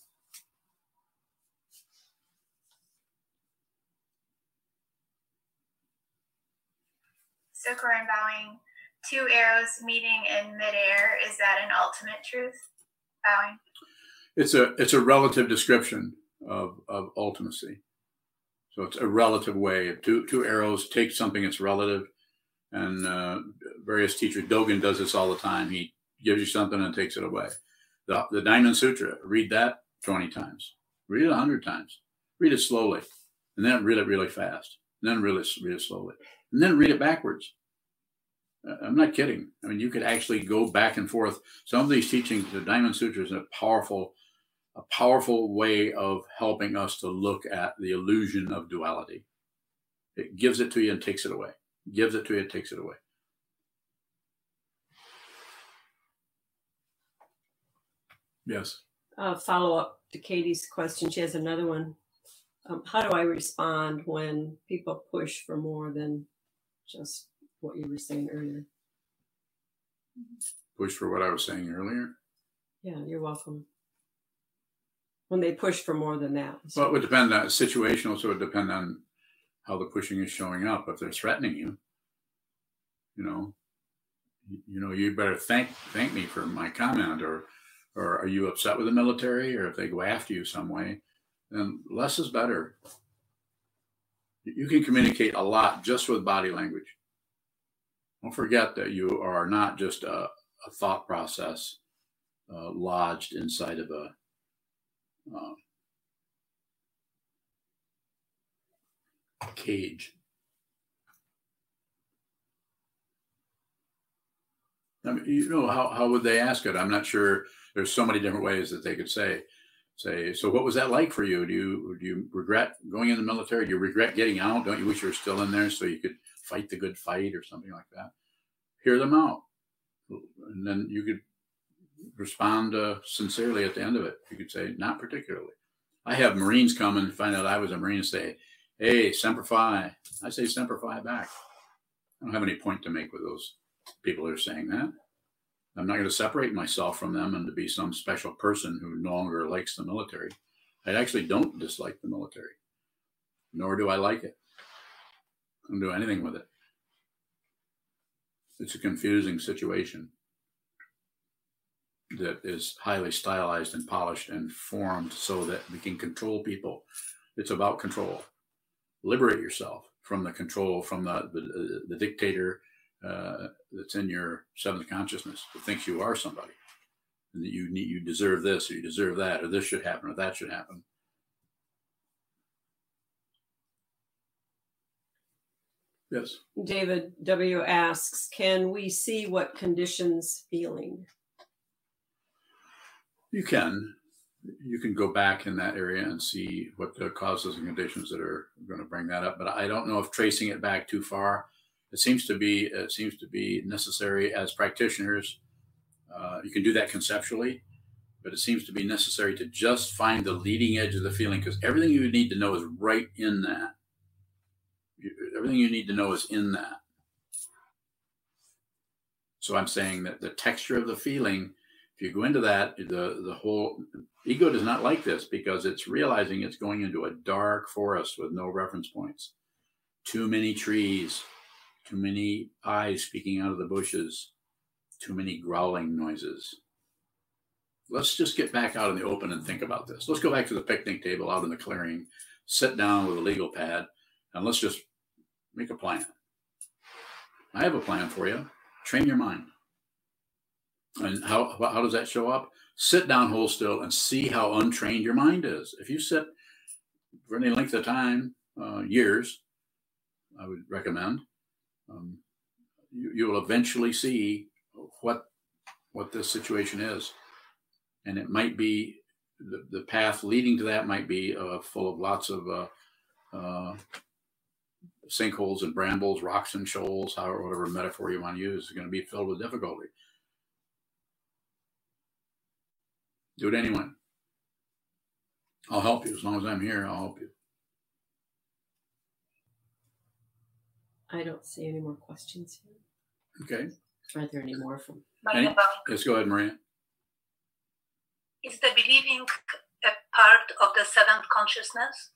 So Corinne bowing, two arrows meeting in midair, is that an ultimate truth? Bowing. It's a it's a relative description of, of ultimacy. So it's a relative way. Two two arrows take something that's relative, and uh, various teachers. Dogen does this all the time. He gives you something and takes it away the, the Diamond Sutra. Read that 20 times. Read it 100 times. Read it slowly. And then read it really fast. And then read it, read it slowly. And then read it backwards. Uh, I'm not kidding. I mean, you could actually go back and forth. Some of these teachings, the Diamond Sutra is a powerful, a powerful way of helping us to look at the illusion of duality. It gives it to you and takes it away. Gives it to you and takes it away. Yes. Uh, follow up to Katie's question. She has another one. Um, how do I respond when people push for more than just what you were saying earlier? Push for what I was saying earlier? Yeah, you're welcome. When they push for more than that. So. Well, it would depend on situational, so it would depend on how the pushing is showing up. If they're threatening you, you know, you know, you better thank thank me for my comment or or are you upset with the military, or if they go after you some way, then less is better. You can communicate a lot just with body language. Don't forget that you are not just a, a thought process uh, lodged inside of a uh, cage. I mean, you know, how, how would they ask it? I'm not sure there's so many different ways that they could say say so what was that like for you? Do you do you regret going in the military? Do you regret getting out? Don't you wish you were still in there so you could fight the good fight or something like that? Hear them out. And then you could respond uh, sincerely at the end of it. You could say not particularly. I have marines come and find out i was a marine and say hey semper fi i say semper fi back. I don't have any point to make with those people who are saying that I'm not going to separate myself from them and to be some special person who no longer likes the military. I actually don't dislike the military, nor do I like it. I don't do anything with it. It's a confusing situation that is highly stylized and polished and formed so that we can control people. It's about control. Liberate yourself from the control, from the, the, the dictator uh, that's in your seventh consciousness that thinks you are somebody and that you need you deserve this or you deserve that or this should happen or that should happen. Yes. David W asks, can we see what conditions feeling? You can. You can go back in that area and see what the causes and conditions that are going to bring that up. But I don't know if tracing it back too far. It seems to be it seems to be necessary as practitioners. Uh, you can do that conceptually, but it seems to be necessary to just find the leading edge of the feeling because everything you need to know is right in that. Everything you need to know is in that. So I'm saying that the texture of the feeling, if you go into that, the the whole ego does not like this because it's realizing it's going into a dark forest with no reference points. Too many trees, too many eyes speaking out of the bushes, too many growling noises. Let's just get back out in the open and think about this. Let's go back to the picnic table out in the clearing, sit down with a legal pad, and let's just make a plan. I have a plan for you train your mind. And how, how does that show up? Sit down, hold still, and see how untrained your mind is. If you sit for any length of time, uh, years, I would recommend, um, you, you will eventually see what what this situation is, and it might be the, the path leading to that might be uh, full of lots of uh, uh, sinkholes and brambles, rocks and shoals, however, whatever metaphor you want to use, is going to be filled with difficulty. Do it anyway. I'll help you as long as I'm here. I'll help you. I don't see any more questions here. Okay. Are there any more from? Any, let's go ahead, Maria. Is the believing a part of the seventh consciousness?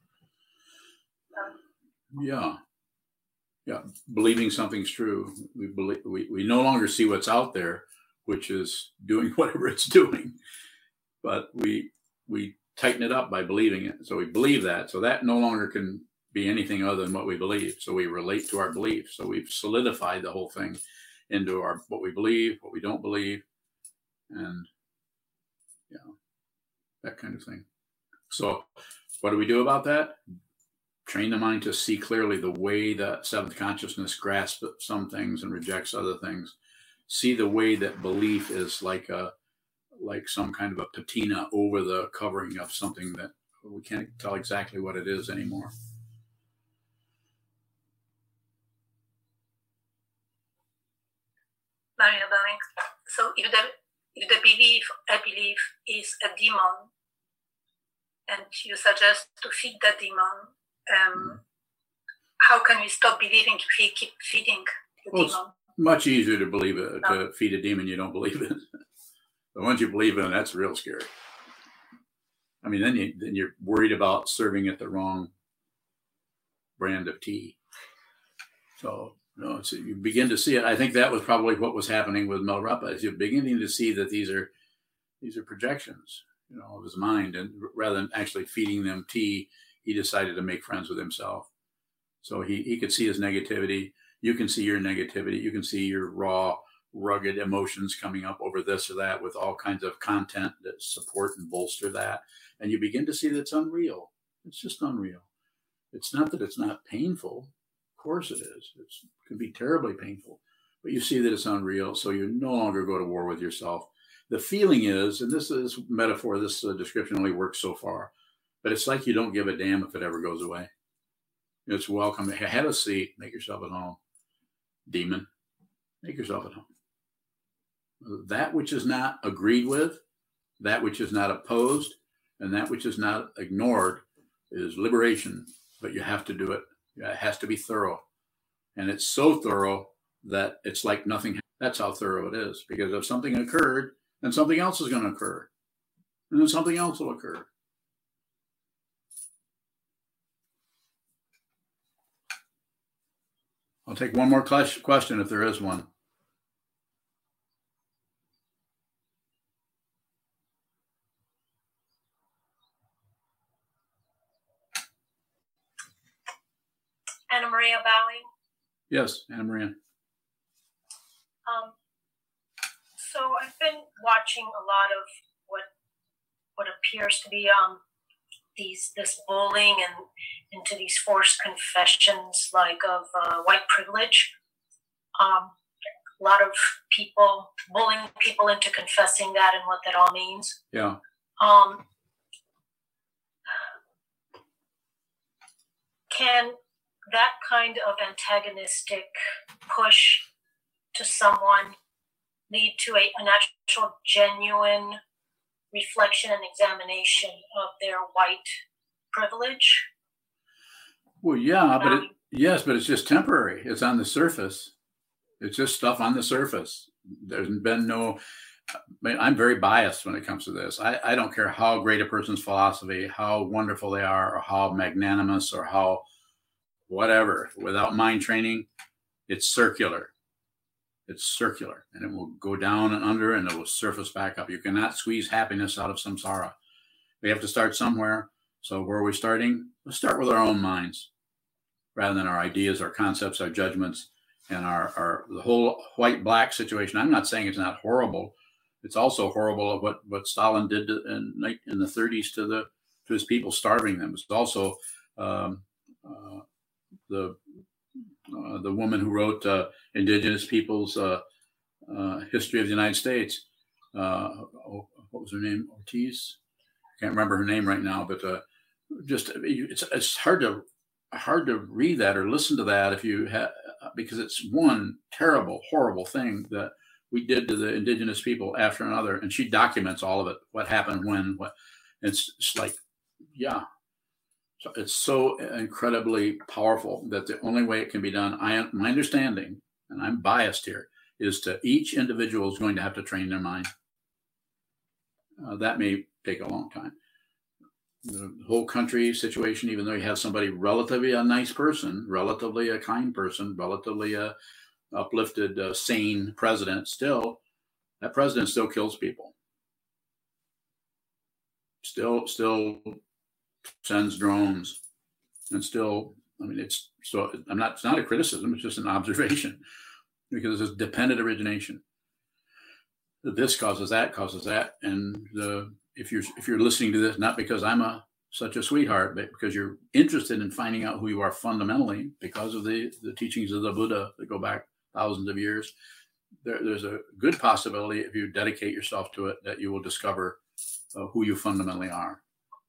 Um, yeah yeah, believing something's true. We believe we, we no longer see what's out there, which is doing whatever it's doing, but we we tighten it up by believing it. So we believe that. So that no longer can be anything other than what we believe. So we relate to our beliefs. So we've solidified the whole thing into our what we believe, what we don't believe, and yeah, that kind of thing. So what do we do about that? train the mind to see clearly the way that seventh consciousness grasps some things and rejects other things see the way that belief is like a like some kind of a patina over the covering of something that we can't tell exactly what it is anymore Maria So if the if the belief I believe is a demon, and you suggest to feed the demon, um, how can we stop believing if we keep feeding the well, demon? much easier to believe it no. to feed a demon you don't believe in. but once you believe in that's real scary. I mean, then you then you're worried about serving it the wrong brand of tea. So know, so you begin to see it. I think that was probably what was happening with Mel Milarepa, is you're beginning to see that these are these are projections, you know, of his mind, and rather than actually feeding them tea, he decided to make friends with himself. So he, he could see his negativity. You can see your negativity. You can see your raw, rugged emotions coming up over this or that with all kinds of content that support and bolster that. And you begin to see that it's unreal. It's just unreal. It's not that it's not painful. Course it is. It's, it can be terribly painful. But you see that it's unreal. So you no longer go to war with yourself. The feeling is, and this is metaphor, this uh, description only works so far but it's like you don't give a damn if it ever goes away. It's welcome. Have a seat. Make yourself at home. Demon, make yourself at home. That which is not agreed with, that which is not opposed, and that which is not ignored is liberation, but you have to do it. It has to be thorough. And it's so thorough that it's like nothing. That's how thorough it is. Because if something occurred, then something else is going to occur. And then something else will occur. I'll take one more question if there is one. Anna Maria Bowing. Yes, Anna Maria. Um, so I've been watching a lot of what what appears to be um, these this bullying and into these forced confessions like of uh, white privilege. Um, a lot of people bullying people into confessing that and what that all means. Yeah. Um, can that kind of antagonistic push to someone lead to a, an actual genuine reflection and examination of their white privilege? Well, yeah, but it, um, yes, but it's just temporary. It's on the surface. It's just stuff on the surface. There's been no. I mean, I'm very biased when it comes to this. I, I don't care how great a person's philosophy, how wonderful they are, or how magnanimous, or how whatever. Without mind training, it's circular. It's circular, and it will go down and under, and it will surface back up. You cannot squeeze happiness out of samsara. We have to start somewhere. So where are we starting? Let's start with our own minds, rather than our ideas, our concepts, our judgments, and our, our the whole white black situation. I'm not saying it's not horrible. It's also horrible what what Stalin did in in the 30s to the to his people, starving them. It's also um, uh, the uh, the woman who wrote uh, Indigenous Peoples uh, uh, History of the United States. Uh, what was her name? Ortiz. I can't remember her name right now, but just it's it's hard to hard to read that or listen to that if you because it's one terrible, horrible thing that we did to the indigenous people after another, and she documents all of it, what happened, when, what. It's, it's like, yeah, it's so incredibly powerful that the only way it can be done, I my understanding, and I'm biased here, is to each individual is going to have to train their mind. Uh, that may take a long time. The whole country situation, even though you have somebody relatively a nice person, relatively a kind person, relatively a uplifted, uh, sane president, still that president still kills people. Still, still sends drones, and still, I mean, it's so. I'm not. It's not a criticism. It's just an observation because it's dependent origination. This causes that, causes that, and the if you're if you're listening to this not because I'm a such a sweetheart, but because you're interested in finding out who you are fundamentally because of the the teachings of the Buddha that go back thousands of years. There, there's a good possibility if you dedicate yourself to it that you will discover uh, who you fundamentally are,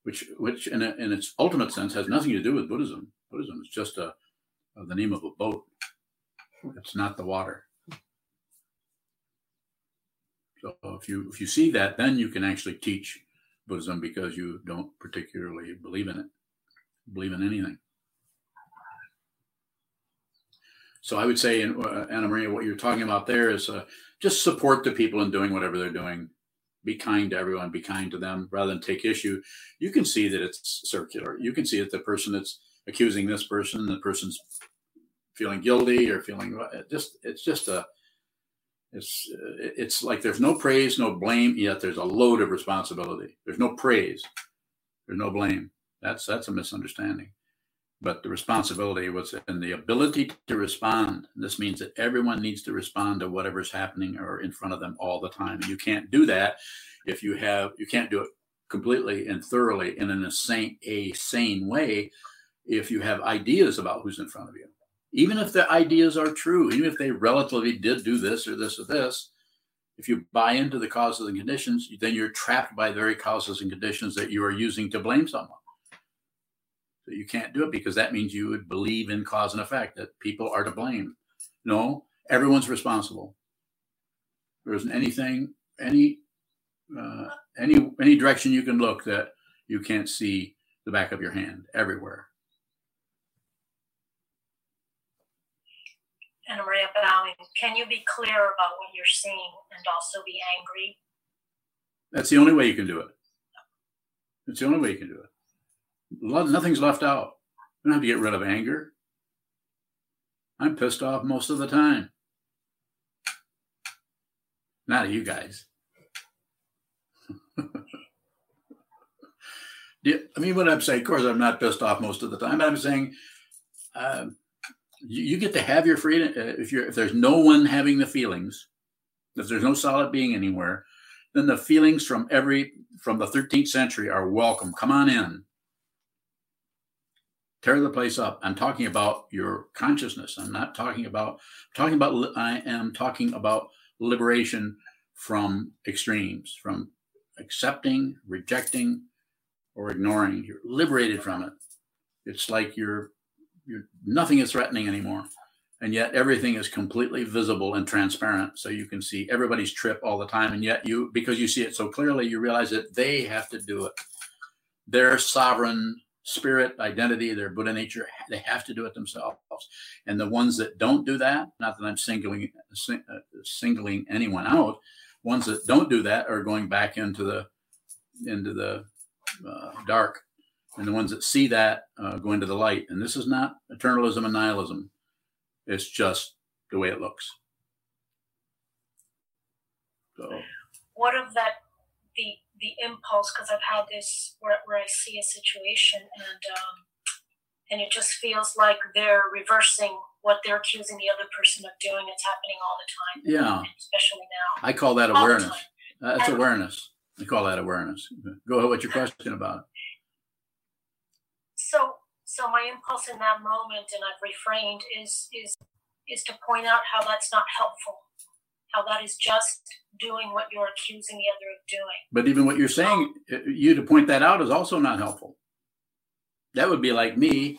which which in, a, in its ultimate sense has nothing to do with Buddhism. Buddhism is just a, a the name of a boat. It's not the water. So if you if you see that, then you can actually teach Buddhism because you don't particularly believe in it, believe in anything. So I would say, uh, Anna Maria, what you're talking about there is uh, just support the people in doing whatever they're doing. Be kind to everyone. Be kind to them rather than take issue. You can see that it's circular. You can see that the person that's accusing this person, the person's feeling guilty or feeling uh, just. It's just a it's it's like there's no praise, no blame, yet there's a load of responsibility. There's no praise, there's no blame. That's that's a misunderstanding. But the responsibility was in the ability to respond. This means that everyone needs to respond to whatever's happening or in front of them all the time. And you can't do that if you have you can't do it completely and thoroughly and in a sane a sane way if you have ideas about who's in front of you even if the ideas are true, even if they relatively did do this or this or this, if you buy into the causes and conditions, then you're trapped by the very causes and conditions that you are using to blame someone. So you can't do it because that means you would believe in cause and effect that people are to blame. No, everyone's responsible. There isn't anything, any, uh, any, any direction you can look that you can't see the back of your hand everywhere. And Maria bowing. Can you be clear about what you're seeing and also be angry? That's the only way you can do it. It's the only way you can do it. Nothing's left out. You don't have to get rid of anger. I'm pissed off most of the time. Not you guys. I mean, what I'm saying, of course, I'm not pissed off most of the time, but I'm saying uh, you, you get to have your freedom uh, if you're if there's no one having the feelings if there's no solid being anywhere then the feelings from every from the 13th century are welcome come on in tear the place up. I'm talking about your consciousness. I'm not talking about talking about I am talking about liberation from extremes, from accepting, rejecting, or ignoring. You're liberated from it. It's like you're you're nothing is threatening anymore. And yet everything is completely visible and transparent. So you can see everybody's trip all the time. And yet you because you see it so clearly, you realize that they have to do it. Their sovereign spirit, identity, their Buddha nature, they have to do it themselves. And the ones that don't do that, not that I'm singling uh, singling anyone out, ones that don't do that are going back into the into the uh, dark, and the ones that see that uh, go into the light. And this is not eternalism and nihilism; it's just the way it looks. So, what of that? The impulse because I've had this where, where I see a situation and um, and it just feels like they're reversing what they're accusing the other person of doing. It's happening all the time. Yeah, especially now. I call that awareness. That's and, awareness. I call that awareness. Go ahead. What's your question about? So, so my impulse in that moment, and I've refrained, is is is to point out how that's not helpful how that is just doing what you're accusing the other of doing. But even what you're saying, uh, you to point that out is also not helpful. That would be like me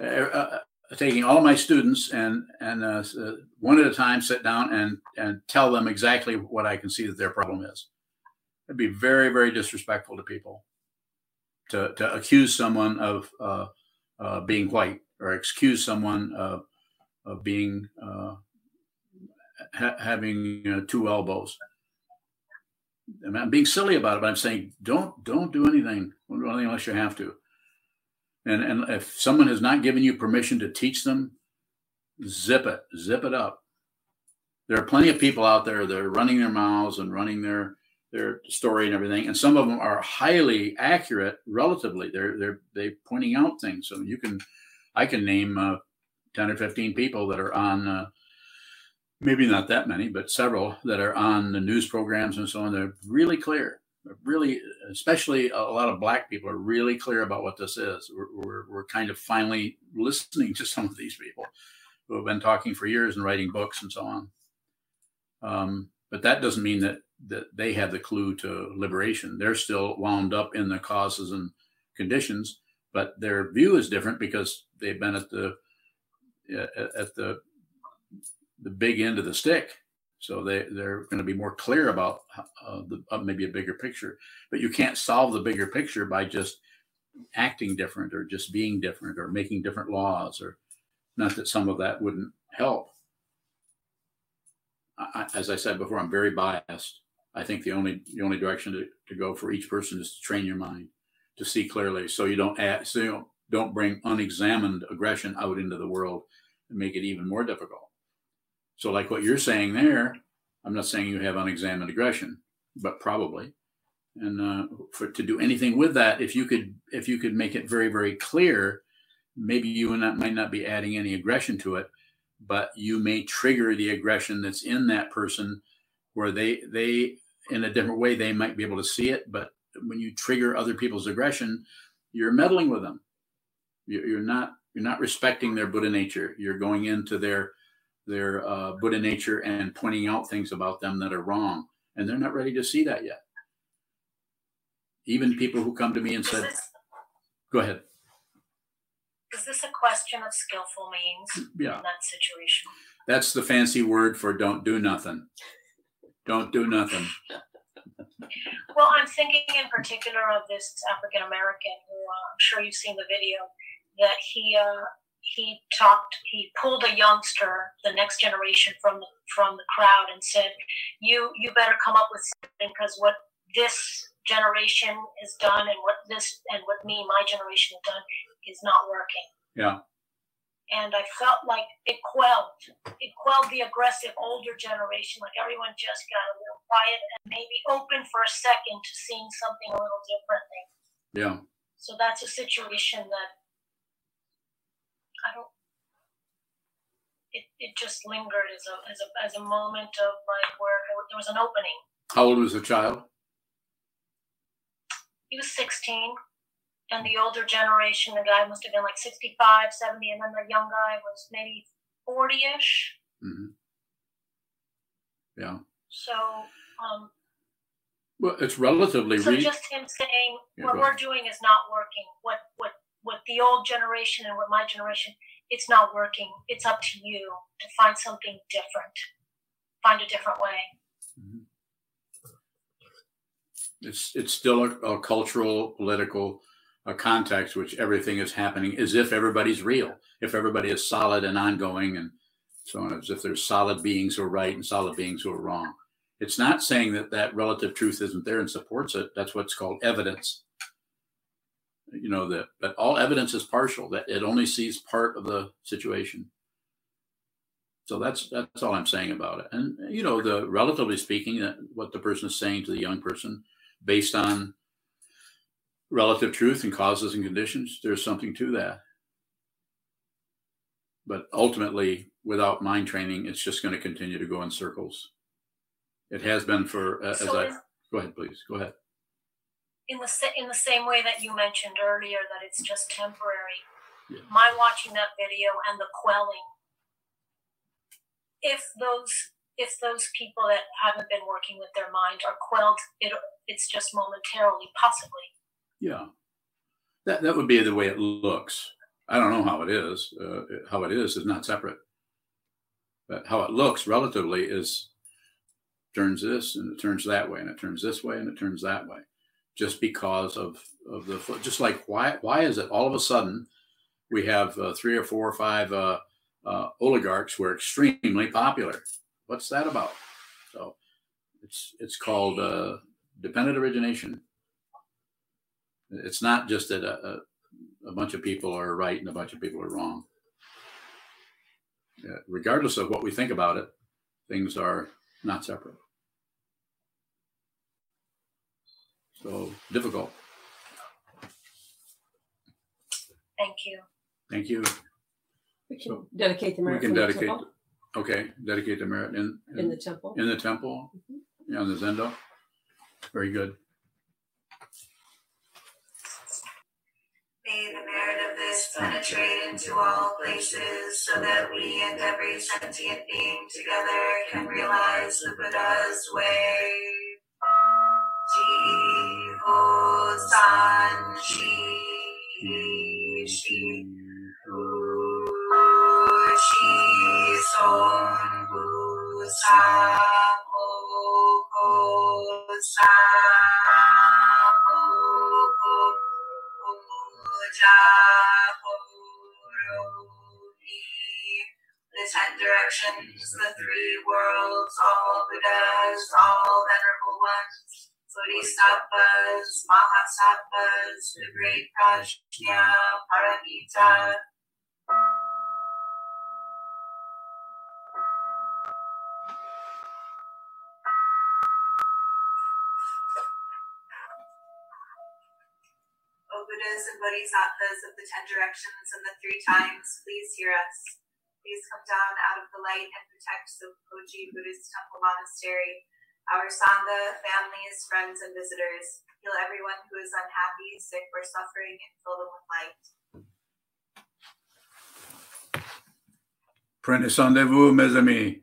uh, uh, taking all my students and and uh, uh, one at a time sit down and and tell them exactly what I can see that their problem is. It'd be very very disrespectful to people to to accuse someone of uh, being white or excuse someone of of being ha- having two elbows. I'm being silly about it, but I'm saying don't don't do anything, unless you have to. And and if someone has not given you permission to teach them, zip it, zip it up. There are plenty of people out there that are running their mouths and running their their story and everything, and some of them are highly accurate relatively. They're they're they pointing out things. So you can, I can name uh, ten or fifteen people that are on. Uh, maybe not that many, but several that are on the news programs and so on. They're really clear. Really, especially a lot of black people are really clear about what this is. We're, we're, we're, kind of finally listening to some of these people who have been talking for years and writing books and so on. Um, but that doesn't mean that that they have the clue to liberation. They're still wound up in the causes and conditions, but their view is different because they've been at the at the the big end of the stick. So they, they're going to be more clear about uh, the, uh, maybe a bigger picture. But you can't solve the bigger picture by just acting different or just being different or making different laws or not that some of that wouldn't help. I, as I said before, I'm very biased. I think the only the only direction to, to go for each person is to train your mind to see clearly, so you don't add, so you don't, don't bring unexamined aggression out into the world and make it even more difficult. So, like what you're saying there, I'm not saying you have unexamined aggression, but probably. And uh, for to do anything with that, if you could, if you could make it very, very clear, maybe you not, might not be adding any aggression to it, but you may trigger the aggression that's in that person, where they they in a different way they might be able to see it, but when you trigger other people's aggression, you're meddling with them. You're not you're not respecting their Buddha nature. You're going into their their uh, Buddha nature and pointing out things about them that are wrong. And they're not ready to see that yet. Even people who come to me and said, this, go ahead. Is this a question of skillful means yeah. in that situation? That's the fancy word for don't do nothing. Don't do nothing. well, I'm thinking in particular of this African American who uh, I'm sure you've seen the video that he uh, he talked he pulled a youngster the next generation from the from the crowd and said you you better come up with something because what this generation has done and what this and what me my generation has done is not working. Yeah. And i felt like it quelled it quelled the aggressive older generation like everyone just got a little quiet and maybe open for a second to seeing something a little differently. Yeah. So that's a situation that I don't. It, it just lingered as a, as a as a moment of like where there was an opening. How old was the child? He was sixteen, and the older generation, the guy must have been like 65, 70, and then the young guy was maybe 40 ish. Mm-hmm. Yeah. So, um, Well, it's relatively so re- just him saying Yeah, what we're doing is not working. What what what the old generation and what my generation, it's not working. It's up to you to find something different. Find a different way. it's it's still a, a cultural, political uh, context, which everything is happening as if everybody's real, if everybody is solid and ongoing, and so on, as if there's solid beings who are right and solid beings who are wrong. It's not saying that that relative truth isn't there and supports it. That's what's called evidence. You know that, but all evidence is partial. That it only sees part of the situation. So that's that's all I'm saying about it. And you know, the relatively speaking, that what the person is saying to the young person, based on relative truth and causes and conditions, there's something to that. But ultimately, without mind training, it's just going to continue to go in circles. It has been for uh, as I go ahead, please go ahead. In the in the same way that you mentioned earlier that it's just temporary. Yeah. My watching that video and the quelling. If those if those people that haven't been working with their mind are quelled, it it's just momentarily, possibly. Yeah, that that would be the way it looks. I don't know how it is. Uh, how it is is not separate, but how it looks relatively is turns this and it turns that way and it turns this way and it turns that way, just because of of the. Just like why why is it all of a sudden we have uh, three or four or five uh, uh, oligarchs who are extremely popular? What's that about? So it's it's called uh, dependent origination it's not just that a, a, a bunch of people are right and a bunch of people are wrong. Regardless of what we think about it, things are not separate. So difficult. Thank you. Thank you. We can So dedicate the merit. we merit can from the dedicate. Okay, dedicate the merit in In the temple. In the temple. Yeah, on the zendo. Very good. May the merit of this penetrate into all places so that we and every sentient being together can realize the Buddha's way. San Shi Shi Hu Shi Son Bu Sa Mo Ko Sa Mo Ko the ten directions, the three worlds, all Buddhas, all venerable ones, Bodhisattvas, Mahasattvas, the great Prajna, Paramita. Buddhas and Bodhisattvas of the ten directions and the three times, please hear us. Please come down out of the light and protect Sokoji Buddhist Temple Monastery, our Sangha, families, friends, and visitors. Heal everyone who is unhappy, sick, or suffering, and fill them with light. Prenez soin de vous, mes amis.